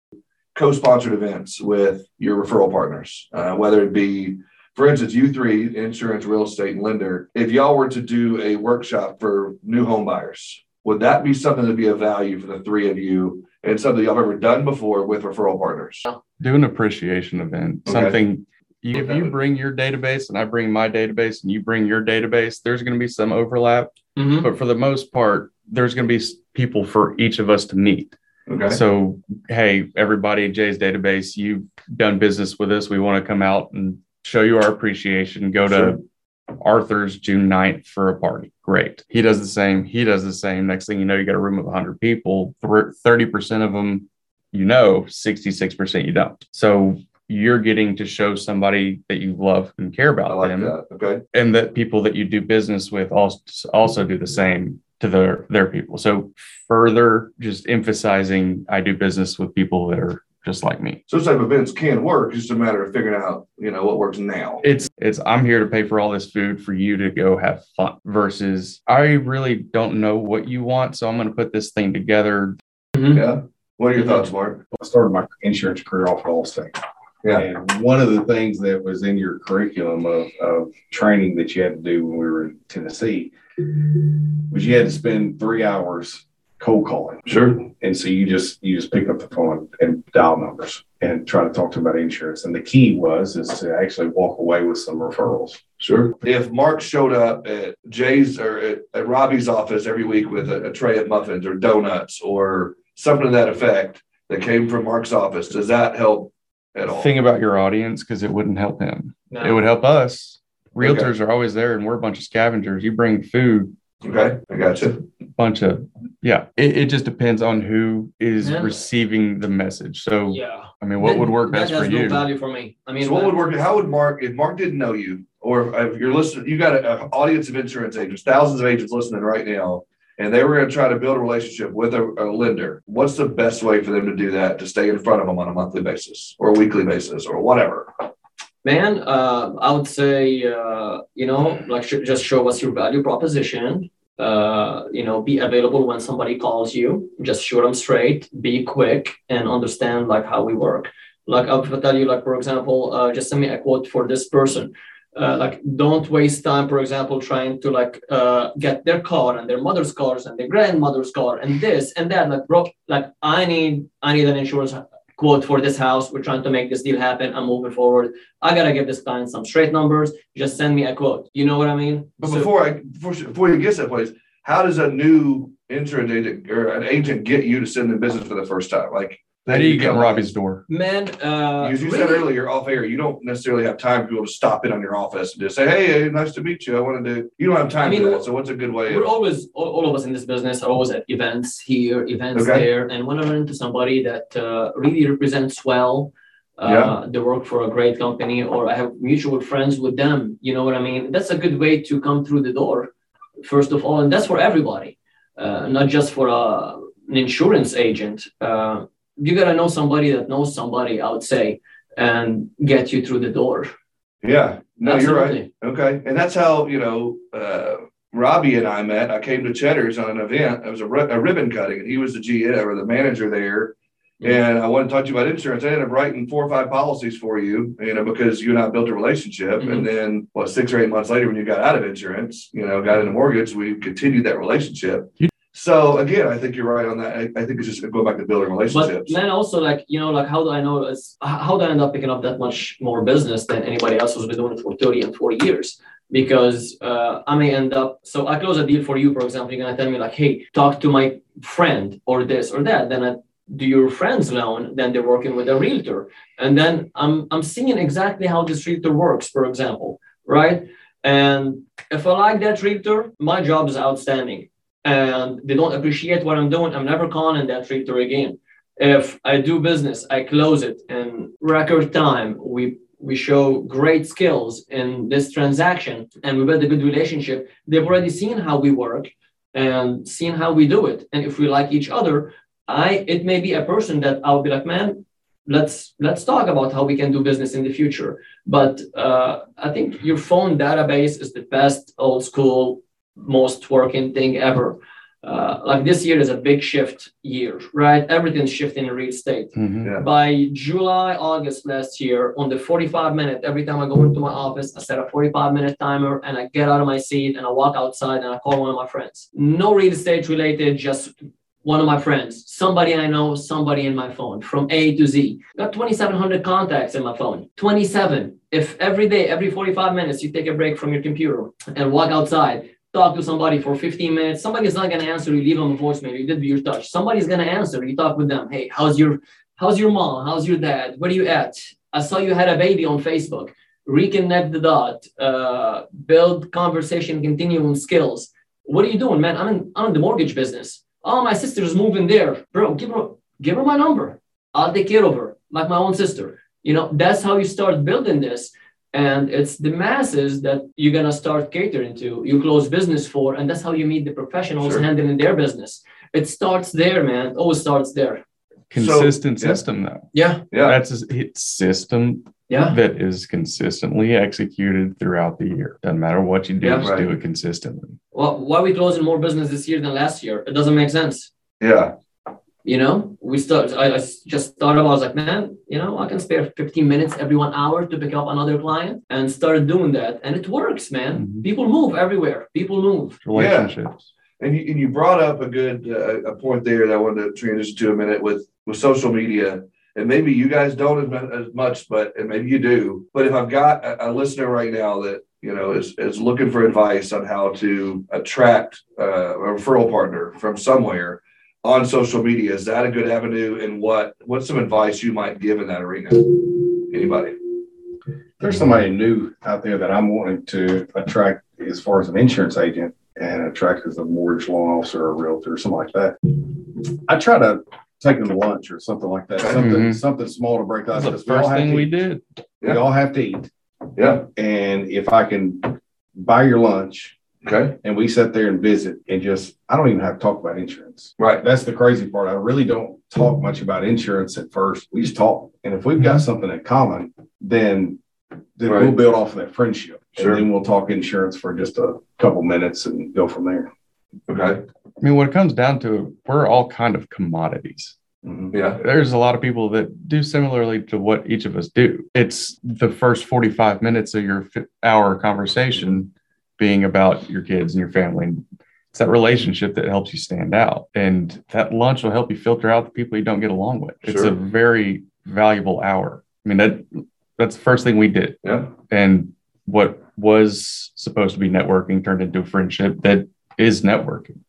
Co-sponsored events with your referral partners, uh, whether it be, for instance, you three, insurance, real estate, and lender. If y'all were to do a workshop for new home buyers, would that be something that'd be of value for the three of you and something y'all have ever done before with referral partners?
do an appreciation event
Okay.
something you, if you bring your database and i bring my database and you bring your database there's going to be some overlap
Mhm.
but for the most part there's going to be people for each of us to meet
Okay.
so hey everybody jay's database you've done business with us we want to come out and show you our appreciation go to
Sure.
Arthur's June 9th for a party. Great. He does the same. He does the same. Next thing you know, you got a room of 100 people. 30% of them you know, 66% you don't. So you're getting to show somebody that you love and care about
like
them.
That. Okay.
And that people that you do business with also, also do the same to their their people. So further just emphasizing I do business with people that are just like me.
So those type of events can work. It's just a matter of figuring out, you know, what works now.
It's it's I'm here to pay for all this food for you to go have fun versus I really don't know what you want. So I'm gonna put this thing together.
Mm-hmm. Yeah. What are your thoughts, Mark?
I started my insurance career off at Allstate. Yeah. And one of the things that was in your curriculum of, of training that you had to do when we were in Tennessee was you had to spend three hours cold calling.
Sure.
And so you just you just pick up the phone and dial numbers and try to talk to them about insurance. And the key was is to actually walk away with some referrals.
Sure. If Mark showed up at Jay's or at, at Robbie's office every week with a, a tray of muffins or donuts or something to that effect that came from Mark's office, does that help at all?
Think about your audience because it wouldn't help him. No. It would help us. Realtors okay. are always there and we're a bunch of scavengers. You bring food.
Okay, I got you.
Bunch of yeah. It, it just depends on who is yeah. receiving the message. So
yeah,
I mean, what would work best
for
you?
Value for me. I mean,
so what would work? How would Mark if Mark didn't know you, or if you're listening, you got an audience of insurance agents, thousands of agents listening right now and they were going to try to build a relationship with a, a, lender, what's the best way for them to do that to stay in front of them on a monthly basis or a weekly basis or whatever?
Man, uh, I would say, uh, you know, like sh- just show us your value proposition. Uh, you know, be available when somebody calls you. Just shoot them straight. Be quick and understand like how we work. Like I'll tell you, like for example, uh, just send me a quote for this person uh, like don't waste time for example trying to like uh, get their car and their mother's cars and their grandmother's car and this and that like bro like i need i need an insurance quote for this house. We're trying to make this deal happen. I'm moving forward. I gotta give this client some straight numbers. Just send me a quote. You know what i mean?
But so, before i before, before you get to that place how does a new insurance agent or an agent get you to send them business for the first time? Like
how do you get in Robbie's door?
Man, uh,
you, you really? said earlier off air, you don't necessarily have time to be able to stop in on your office and just say, "Hey, hey nice to meet you. I wanted to." You don't have time I mean, for that. So, what's a good way?
We're of, always all, all, of us in this business are always at events here, events okay. there, and when I run into somebody that uh, really represents well, uh, yeah. they work for a great company, or I have mutual friends with them. You know what I mean? That's a good way to come through the door, first of all, and that's for everybody, uh, not just for a, uh, an insurance agent. You got to know somebody that knows somebody, I would say, and get you through the door.
Yeah, no, Absolutely. you're right. Okay. And that's how, you know, uh, Robbie and I met. I came to Cheddar's on an event. It was a, a ribbon cutting, and he was the GM or the manager there. And I wanted to talk to you about insurance. I ended up writing four or five policies for you, you know, because you and I built a relationship. Mm-hmm. And then, what, six or eight months later, when you got out of insurance, you know, got into mortgage, we continued that relationship. You so again, I think you're right on that. I, I think it's just going back to building relationships.
But then also like, you know, like how do I know it's how do I end up picking up that much more business than anybody else who's been doing it for 30 and 40 years? Because uh, I may end up so I close a deal for you, for example, you're gonna tell me like, hey, talk to my friend or this or that. Then I do your friend's loan, then they're working with a realtor. And then I'm I'm seeing exactly how this realtor works, for example, right? And if I like that realtor, my job is outstanding and they don't appreciate what I'm doing, I'm never calling that realtor again. If I do business, I close it in record time. We we show great skills in this transaction and we build a good relationship. They've already seen how we work and seen how we do it. And if we like each other, I it may be a person that I'll be like, man, let's let's talk about how we can do business in the future. But uh, I think your phone database is the best old school most working thing ever. Uh, like this year is a big shift year, right? Everything's shifting in real estate.
Mm-hmm. Yeah.
By July, August last year, on the 45 minute, every time I go into my office, I set a 45 minute timer and I get out of my seat and I walk outside and I call one of my friends. No real estate related, just one of my friends, somebody I know, somebody in my phone from A to Z. Got 2,700 contacts in my phone. 27. If every day, every 45 minutes, you take a break from your computer and walk outside, talk to somebody for 15 minutes. Somebody's not going to answer you. Leave them a voicemail. You did your touch. Somebody's going to answer. You talk with them. Hey, how's your how's your mom? How's your dad? Where are you at? I saw you had a baby on Facebook. reconnect the dot, uh, build conversation continuum skills. What are you doing, man? I'm in, I'm in the mortgage business. Oh, my sister's moving there. Bro, give her, give her my number. I'll take care of her like my own sister. You know, that's how you start building this. And it's the masses that you're going to start catering to, you close business for. And that's how you meet the professionals
Sure.
handling their business. It starts there, man. It always starts there.
Consistent
yeah.
system, though.
Yeah.
Yeah.
That's a it's system
Yeah.
that is consistently executed throughout the year. Doesn't matter what you do,
Yeah.
just
Right.
do it consistently.
Well, why are we closing more business this year than last year? It doesn't make sense.
Yeah.
You know, we start. I, I just thought about. I was like, man, you know, I can spare 15 minutes every one hour to pick up another client, and started doing that, and it works, man.
Mhm.
People move everywhere. People move.
Relationships.
And you, and you brought up a good uh, a point there that I wanted to transition to a minute with with social media. And maybe you guys don't as, as much, but and maybe you do. But if I've got a, a listener right now that you know is is looking for advice on how to attract uh, a referral partner from somewhere on social media, is that a good avenue? And what what's some advice you might give in that arena? Anybody?
there's somebody new out there that I'm wanting to attract as far as an insurance agent and attract as a mortgage loan officer or realtor or something like that. I try to take them to lunch or something like that, something
Mhm.
something small to break
That's
ice.
the
'cause we all
first thing we did.
We all have to eat,
Yeah.
and if I can buy your lunch
Okay.
and we sit there and visit and just I don't even have to talk about insurance.
Right.
That's the crazy part. I really don't talk much about insurance at first. We just talk. And if we've got something in common, then then
Right.
we'll build off of that friendship.
Sure.
And then we'll talk insurance for just a couple minutes and go from there.
Okay.
I mean, when it comes down to it, we're all kind of commodities.
Mhm.
Yeah.
There's a lot of people that do similarly to what each of us do. It's the first 45 minutes of your hour conversation being about your kids and your family. It's that relationship that helps you stand out. And that lunch will help you filter out the people you don't get along with. It's a very valuable hour. I mean, that that's the first thing we did.
Yeah.
And what was supposed to be networking turned into a friendship that is networking.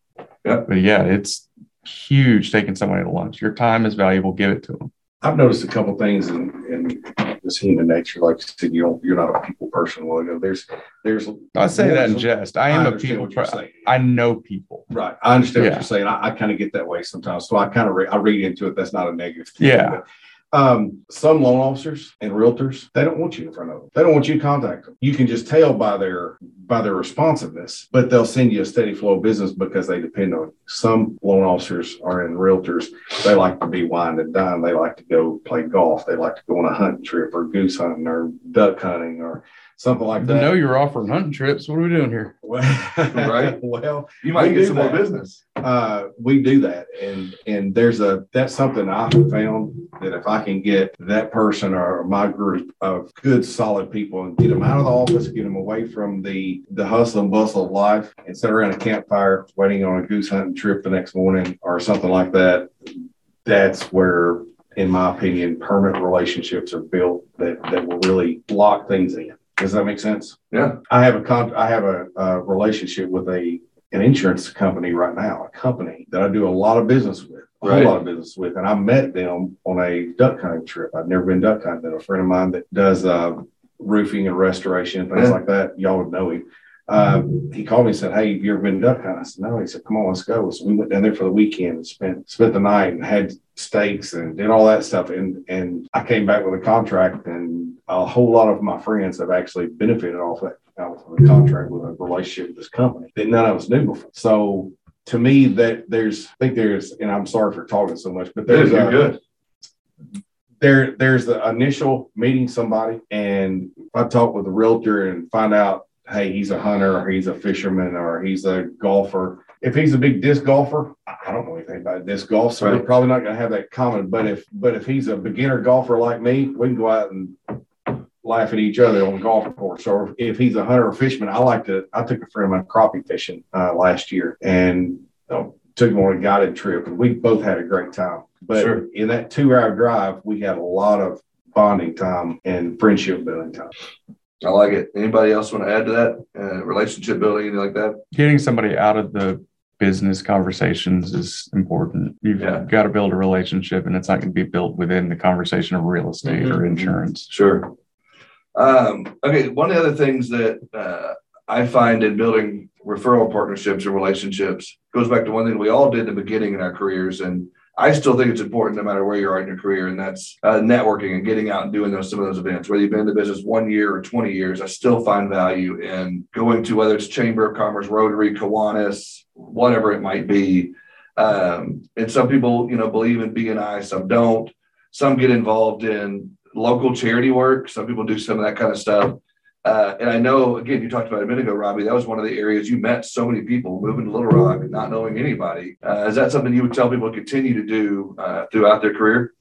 Yeah.
But yeah, it's huge taking somebody to lunch. Your time is valuable. Give it to them.
I've noticed a couple things in, in this human nature. Like you said, you don't, you're not a people person. Well, you know, there's, there's.
I say that in jest. I am a people.
what you're
Per-
saying.
I know people.
Right. I understand
Yeah.
what you're saying. I, I kind of get that way sometimes. So I kind of, re- I read into it. That's not a negative thing.
Yeah.
But, um, some loan officers and realtors, they don't want you in front of them. They don't want you to contact them. You can just tell by their, by their responsiveness, but they'll send you a steady flow of business because they depend on you. Some loan officers are in realtors. They like to be wine and dine. They like to go play golf. They like to go on a hunting trip or goose hunting or duck hunting or something like
I
that.
know you're offering hunting trips. What are we doing here?
Well,
Right.
Well,
You might
We
get some more business.
uh, we do that, and and there's a that's something I found that if I can get that person or my group of good solid people and get them out of the office, get them away from the the hustle and bustle of life, and sit around a campfire waiting on a goose hunting trip the next morning or something like that, that's where. In my opinion, permanent relationships are built that, that will really lock things in. Does that make sense?
Yeah.
I have a con- I have a, a relationship with a an insurance company right now, a company that I do a lot of business with, a
Right.
whole lot of business with, and I met them on a duck hunting trip. I've never been duck hunting. A friend of mine that does uh, roofing and restoration, things
Yeah.
like that. Y'all would know him. Um, he called me and said, "Hey, have you ever been duck hunting?" I said, "No." He said, "Come on, let's go." So we went down there for the weekend and spent spent the night and had steaks and did all that stuff. And and I came back with a contract, and a whole lot of my friends have actually benefited off that off of a contract with a relationship with this company that none of us knew before. So to me, that there's I think there's, and I'm sorry for talking so much, but there's
You're
a,
good.
there there's the initial meeting somebody and I talk with a realtor and find out, hey, he's a hunter or he's a fisherman or he's a golfer. If he's a big disc golfer, I don't know anything about disc golf, so we're probably not gonna have that common. But if but if he's a beginner golfer like me, we can go out and laugh at each other on the golf course. Or if he's a hunter or fisherman, I like to I took a friend of mine crappie fishing uh, last year and uh, took him on a guided trip and we both had a great time. But
Sure.
in that two hour drive, we had a lot of bonding time and friendship building time.
I like it. Anybody else want to add to that? Uh, relationship building, anything like that?
Getting somebody out of the business conversations is important. You've
Yeah.
got to build a relationship, and it's not going to be built within the conversation of real estate or
Mhm.
insurance.
Sure. Um, okay, one of the other things that uh, I find in building referral partnerships or relationships goes back to one thing we all did in the beginning in our careers, and I still think it's important no matter where you are in your career, and that's uh, networking and getting out and doing those some of those events. Whether you've been in the business one year or 20 years, I still find value in going to whether it's Chamber of Commerce, Rotary, Kiwanis, whatever it might be. Um, and some people, you know, believe in BNI, some don't. Some get involved in local charity work. Some people do some of that kind of stuff. Uh, and I know, again, you talked about a minute ago, Robbie, that was one of the areas you met so many people moving to Little Rock, not knowing anybody. Uh, is that something you would tell people to continue to do uh, throughout their career?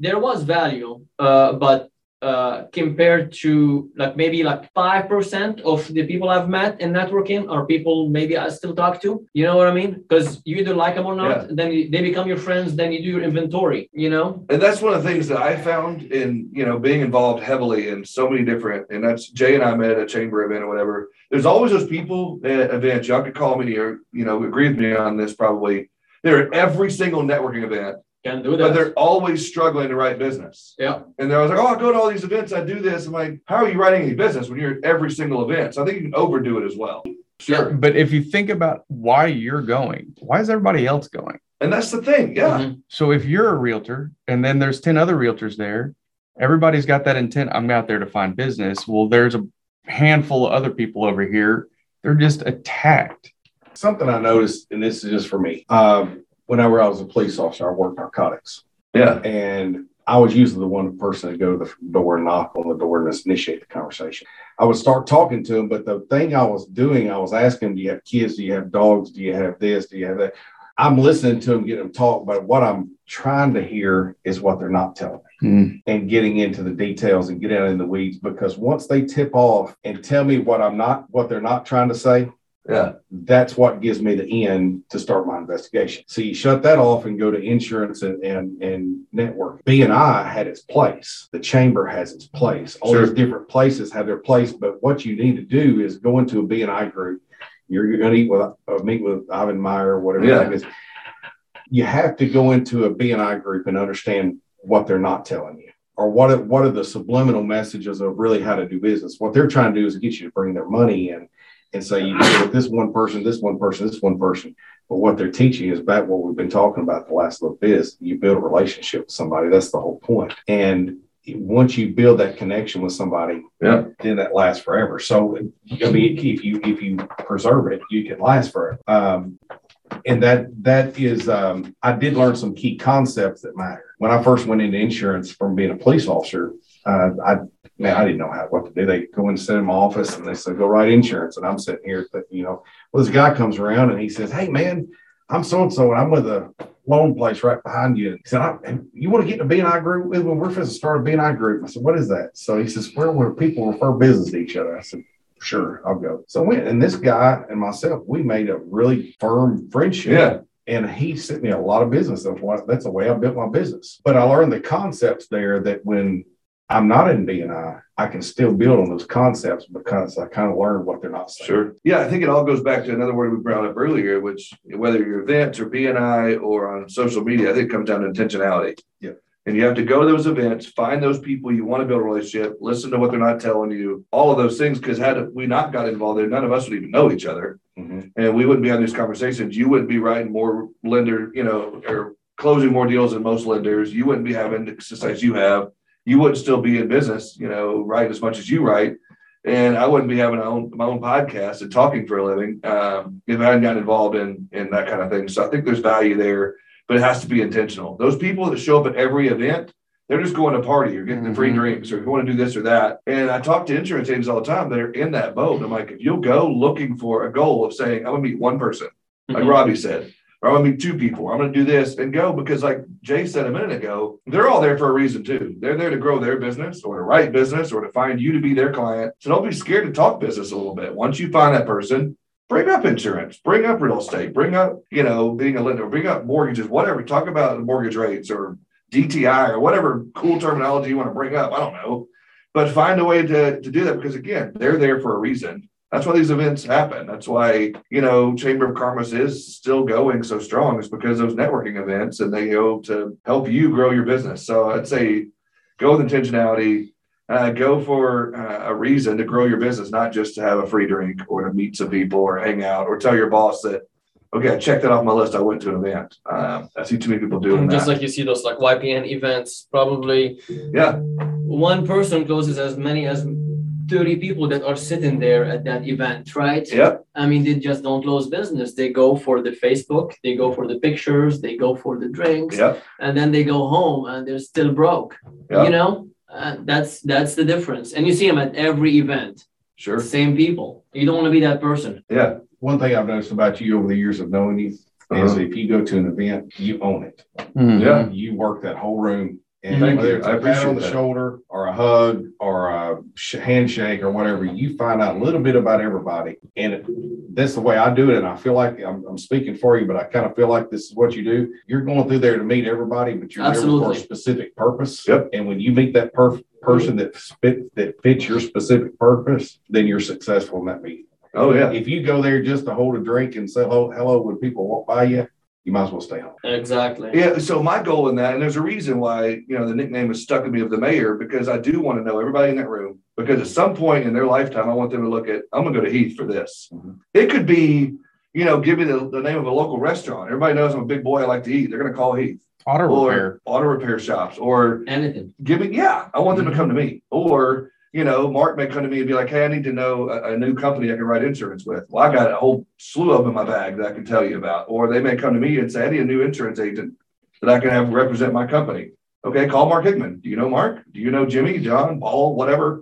There was value, uh, but uh, compared to like maybe like 5% of the people I've met in networking are people maybe I still talk to. You know what I mean? Because you either like them or not, yeah. then you, they become your friends, then you do your inventory, you know?
And that's one of the things that I found in, you know, being involved heavily in so many different, and that's Jay and I met at a chamber event or whatever. There's always those people at events, y'all could call me or, you know, agree with me on this probably. They're at every single networking event
can do that.
But they're always struggling to write business.
Yeah.
And they're always like, oh, I go to all these events, I do this. I'm like, how are you writing any business when you're at every single event? So I think you can overdo it as well.
Sure. Yeah, but if you think about why you're going, why is everybody else going?
And that's the thing. Yeah. Mm-hmm.
So if you're a realtor and then there's 10 other realtors there, everybody's got that intent. I'm out there to find business. Well, there's a handful of other people over here. They're just attacked.
Something I noticed, and this is just for me. Um, whenever I was a police officer, I worked narcotics.
Yeah.
And I was usually the one person to go to the door and knock on the door and initiate the conversation. I would start talking to them, but the thing I was doing, I was asking, do you have kids? Do you have dogs? Do you have this? Do you have that? I'm listening to them, getting them talk, but what I'm trying to hear is what they're not telling me mm. and getting into the details and getting out in the weeds because once they tip off and tell me what I'm not, what they're not trying to say,
yeah.
That's what gives me the end to start my investigation. So you shut that off and go to insurance and, and, and network. BNI had its place. The chamber has its place. All sure. these different places have their place. But what you need to do is go into a BNI group. You're, you're going to eat with, uh, meet with Ivan Misner or whatever yeah. is. You have to go into a BNI group and understand what they're not telling you or what are, what are the subliminal messages of really how to do business. What they're trying to do is get you to bring their money in and say you deal with this one person, this one person, this one person. But what they're teaching is back what we've been talking about the last little bit is you build a relationship with somebody. That's the whole point. And once you build that connection with somebody,
yeah.
then that lasts forever. So I mean, if you if you preserve it, you can last forever. Um, and that that is um, I did learn some key concepts that matter. When I first went into insurance from being a police officer, uh, I man, I didn't know how what to do. They go and sit in my office and they said, go write insurance. And I'm sitting here thinking, you know, well, this guy comes around and he says, Hey man, I'm so and so, and I'm with a loan place right behind you. He said, You want to get in a BNI group with when we're supposed to start a BNI group? I said, What is that? So he says, Where where people refer business to each other? I said, Sure, I'll go. So I went, and this guy and myself, we made a really firm friendship.
Yeah.
And he sent me a lot of business. That's why that's the way I built my business. But I learned the concepts there that when I'm not in BNI, I can still build on those concepts because I kind of learned what they're not saying.
Sure. Yeah, I think it all goes back to another word we brought up earlier, which whether you're events or BNI or on social media, I think it comes down to intentionality.
Yeah.
And you have to go to those events, find those people you want to build a relationship, listen to what they're not telling you, all of those things. Because had we not got involved there, none of us would even know each other, mm-hmm. and we wouldn't be having these conversations. You wouldn't be writing more lender, you know, or closing more deals than most lenders. You wouldn't be having the success you have you wouldn't still be in business, you know, write as much as you write. And I wouldn't be having my own, my own podcast and talking for a living um, if I hadn't gotten involved in, in that kind of thing. So I think there's value there, but it has to be intentional. Those people that show up at every event, they're just going to party or getting mm-hmm. the free mm-hmm. drinks or going to do this or that. And I talk to insurance agents all the time that are in that boat. I'm like, if you'll go looking for a goal of saying, I'm going to meet one person, like mm-hmm. Robbie said, I'm gonna meet two people. I'm gonna do this and go because, like Jay said a minute ago, they're all there for a reason too. They're there to grow their business or to write business or to find you to be their client. So don't be scared to talk business a little bit. Once you find that person, bring up insurance, bring up real estate, bring up, you know, being a lender, bring up mortgages, whatever. Talk about mortgage rates or DTI or whatever cool terminology you want to bring up. I don't know. But find a way to, to do that because again, they're there for a reason that's why these events happen. That's why, you know, Chamber of Commerce is still going so strong. It's because those networking events and they go to help you grow your business. So I'd say go with intentionality, uh, go for uh, a reason to grow your business, not just to have a free drink or to meet some people or hang out or tell your boss that, okay, I checked that off my list. I went to an event. Um, I see too many people doing
Just
that.
like you see those like YPN events, probably
yeah,
one person closes as many as 30 people that are sitting there at that event, right?
yeah,
I mean, they just don't close business. They go for the Facebook, they go for the pictures, they go for the drinks,
yeah,
and then they go home and they're still broke.
yeah,
You know, uh, that's that's the difference. And you see them at every event,
sure.
same people. You don't want to be that person.
Yeah,
One thing I've noticed about you over the years of knowing you is
Uh-huh.
if you go to an event, you own it.
Mhm.
Yeah.
You work that whole room. And
Thank
whether
you.
it's
I
a pat on the
that.
shoulder or a hug or a sh- handshake or whatever, you find out a little bit about everybody. And it, that's the way I do it. And I feel like I'm, I'm speaking for you, but I kind of feel like this is what you do. You're going through there to meet everybody, but you're there for a specific purpose.
Yep.
And when you meet that per- person that fit, that fits your specific purpose, then you're successful in that meeting.
oh yeah,
If you go there just to hold a drink and say hello, hello when people walk by you, you might as well stay home.
Exactly.
yeah. So my goal in that, and there's a reason why you know the nickname is stuck in me of the mayor because I do want to know everybody in that room because at some point in their lifetime, I want them to look at I'm gonna go to Heath for this.
Mhm.
It could be. You know, give me the, the name of a local restaurant. Everybody knows I'm a big boy. I like to eat. They're going to call Heath.
Auto
or
repair.
auto repair shops or
Anything.
give me yeah i want them to come to me or you know mark may come to me and be like hey i need to know a, a new company i can write insurance with. Well i got a whole slew of them in my bag that i can tell you about. Or they may come to me and say i need a new insurance agent that i can have represent my company. Okay call mark hickman. Do you know mark? Do you know jimmy john paul whatever?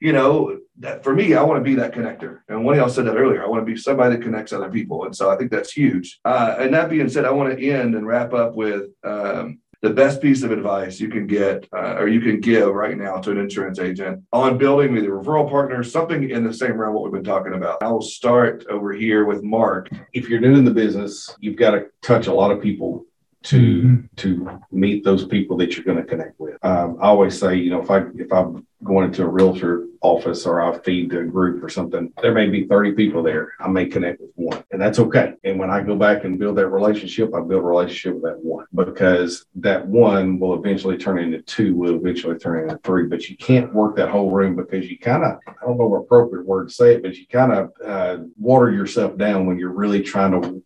You know that for me i want to be that connector. And one of y'all said that earlier i want to be somebody that connects other people. And so i think that's huge. Uh, and that being said i want to end and wrap up with um, the best piece of advice you can get uh, or you can give right now to an insurance agent on building with a referral partner, something in the same realm what we've been talking about. I will start over here with Mark.
if you're doing the business, you've got to touch a lot of people to to meet those people that you're going to connect with. Um, I always say, you know, if I if I'm going into a realtor office or I feed a group or something, there may be 30 people there. I may connect with one, and that's okay. And when I go back and build that relationship, I build a relationship with that one because that one will eventually turn into two, will eventually turn into three. But you can't work that whole room because you kind of I don't know what appropriate word to say it, but you kind of uh, water yourself down when you're really trying to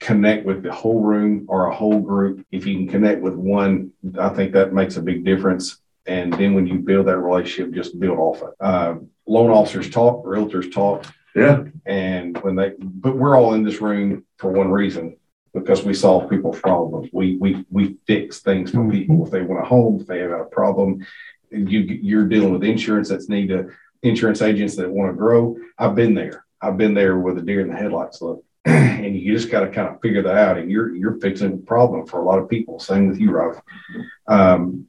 connect with the whole room or a whole group. If you can connect with one, I think that makes a big difference. And then when you build that relationship, just build off it. Uh, loan officers talk, realtors talk,
Yeah,
and when they, but we're all in this room for one reason because we solve people's problems. We we we fix things for people if they want a home, if they have a problem. You you're dealing with insurance that's need to insurance agents that want to grow. I've been there. I've been there with a deer in the headlights look. And you just got to kind of figure that out. And you're you're fixing a problem for a lot of people. Same with you, Rob. Um,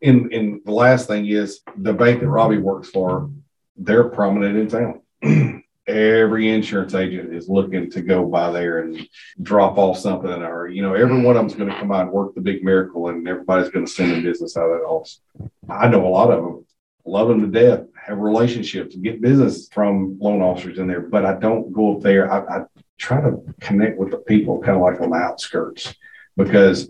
in the last thing is the bank that Robbie works for. They're prominent in town. Every insurance agent is looking to go by there and drop off something, or you know, every one of them's going to come out and work the big miracle, and everybody's going to send them business out of that office. I know a lot of them, love them to death, have relationships, get business from loan officers in there, but I don't go up there. I, I try to connect with the people kind of like on the outskirts because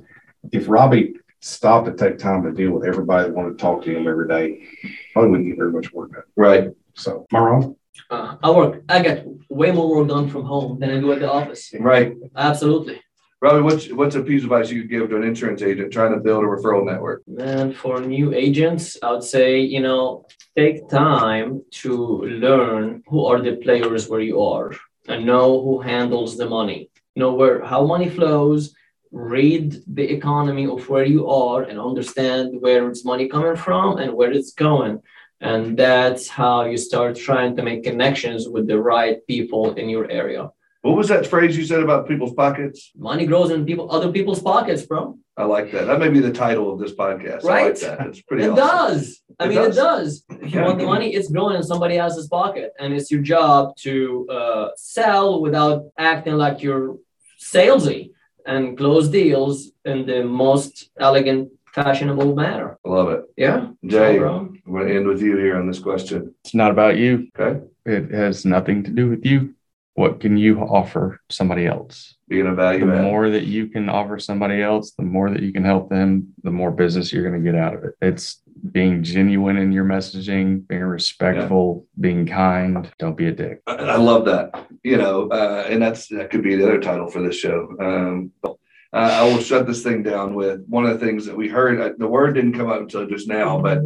if Robbie stopped to take time to deal with everybody that wanted to talk to him every day, probably wouldn't get very much work done.
right.
So, am I wrong?
Uh, I work. I get way more work done from home than I do at the office.
Right.
Absolutely.
Robbie, what's what's a piece of advice you could give to an insurance agent trying to build a referral network?
And for new agents, I would say, you know, take time to learn who are the players where you are and know who handles the money. Know where how money flows, read the economy of where you are and understand where it's money coming from and where it's going. And that's how you start trying to make connections with the right people in your area.
What was that phrase you said about people's pockets?
Money grows in people other people's pockets, bro.
I like that. That may be the title of this podcast. I like
Right.
that. It's pretty
It
awesome.
does. I
It
mean,
does.
it does. If you want the money, it's growing in somebody else's pocket, and it's your job to uh, sell without acting like you're salesy and close deals in the most elegant, fashionable manner.
I love it.
Yeah,
Jay,
bro.
I'm going to end with you here on this question.
It's not about you.
Okay.
It has nothing to do with you. What can you offer somebody else?
Being a value
The
add.
more that you can offer somebody else, the more that you can help them, the more business you're going to get out of it. It's being genuine in your messaging, being respectful, yeah. being kind. Don't be a dick.
I, I love that. You know, uh, and that's that could be the other title for this show. Um, uh, I will shut this thing down with one of the things that we heard. Uh, the word didn't come out until just now, but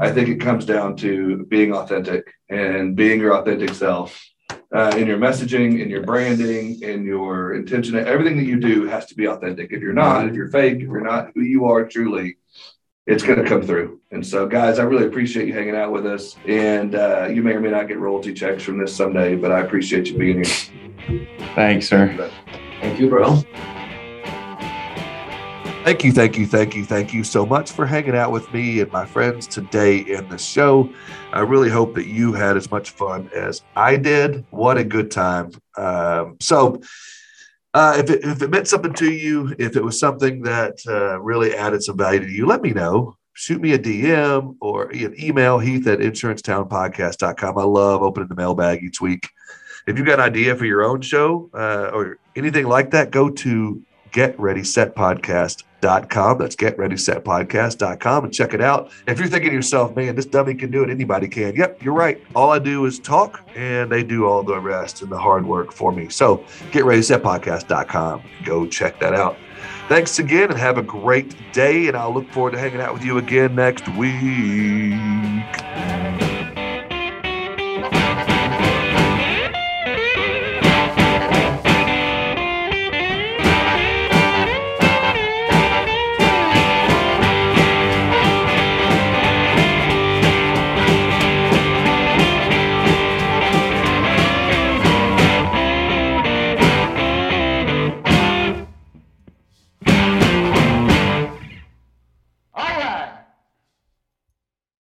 I think it comes down to being authentic and being your authentic self. Uh, in your messaging, in your branding, in your intention, everything that you do has to be authentic. If you're not, if you're fake, if you're not who you are truly, it's going to come through. And so, guys, I really appreciate you hanging out with us. And uh, you may or may not get royalty checks from this someday, but I appreciate you being here.
Thanks, sir.
Thank you, bro.
Thank you, thank you, thank you, thank you so much for hanging out with me and my friends today in the show. I really hope that you had as much fun as I did. What a good time. Um, so, uh, if, it, if it meant something to you, if it was something that uh, really added some value to you, let me know. Shoot me a DM or an email, heath at insurancetownpodcast.com. I love opening the mailbag each week. If you've got an idea for your own show uh, or anything like that, go to Get Ready Set Podcast podcast.com. That's getreadysetpodcast.com and check it out. If you're thinking to yourself, man, this dummy can do it, anybody can. Yep, you're right. All I do is talk and they do all the rest and the hard work for me. So getreadysetpodcast.com. Go check that out. Thanks again and have a great day. And I'll look forward to hanging out with you again next week.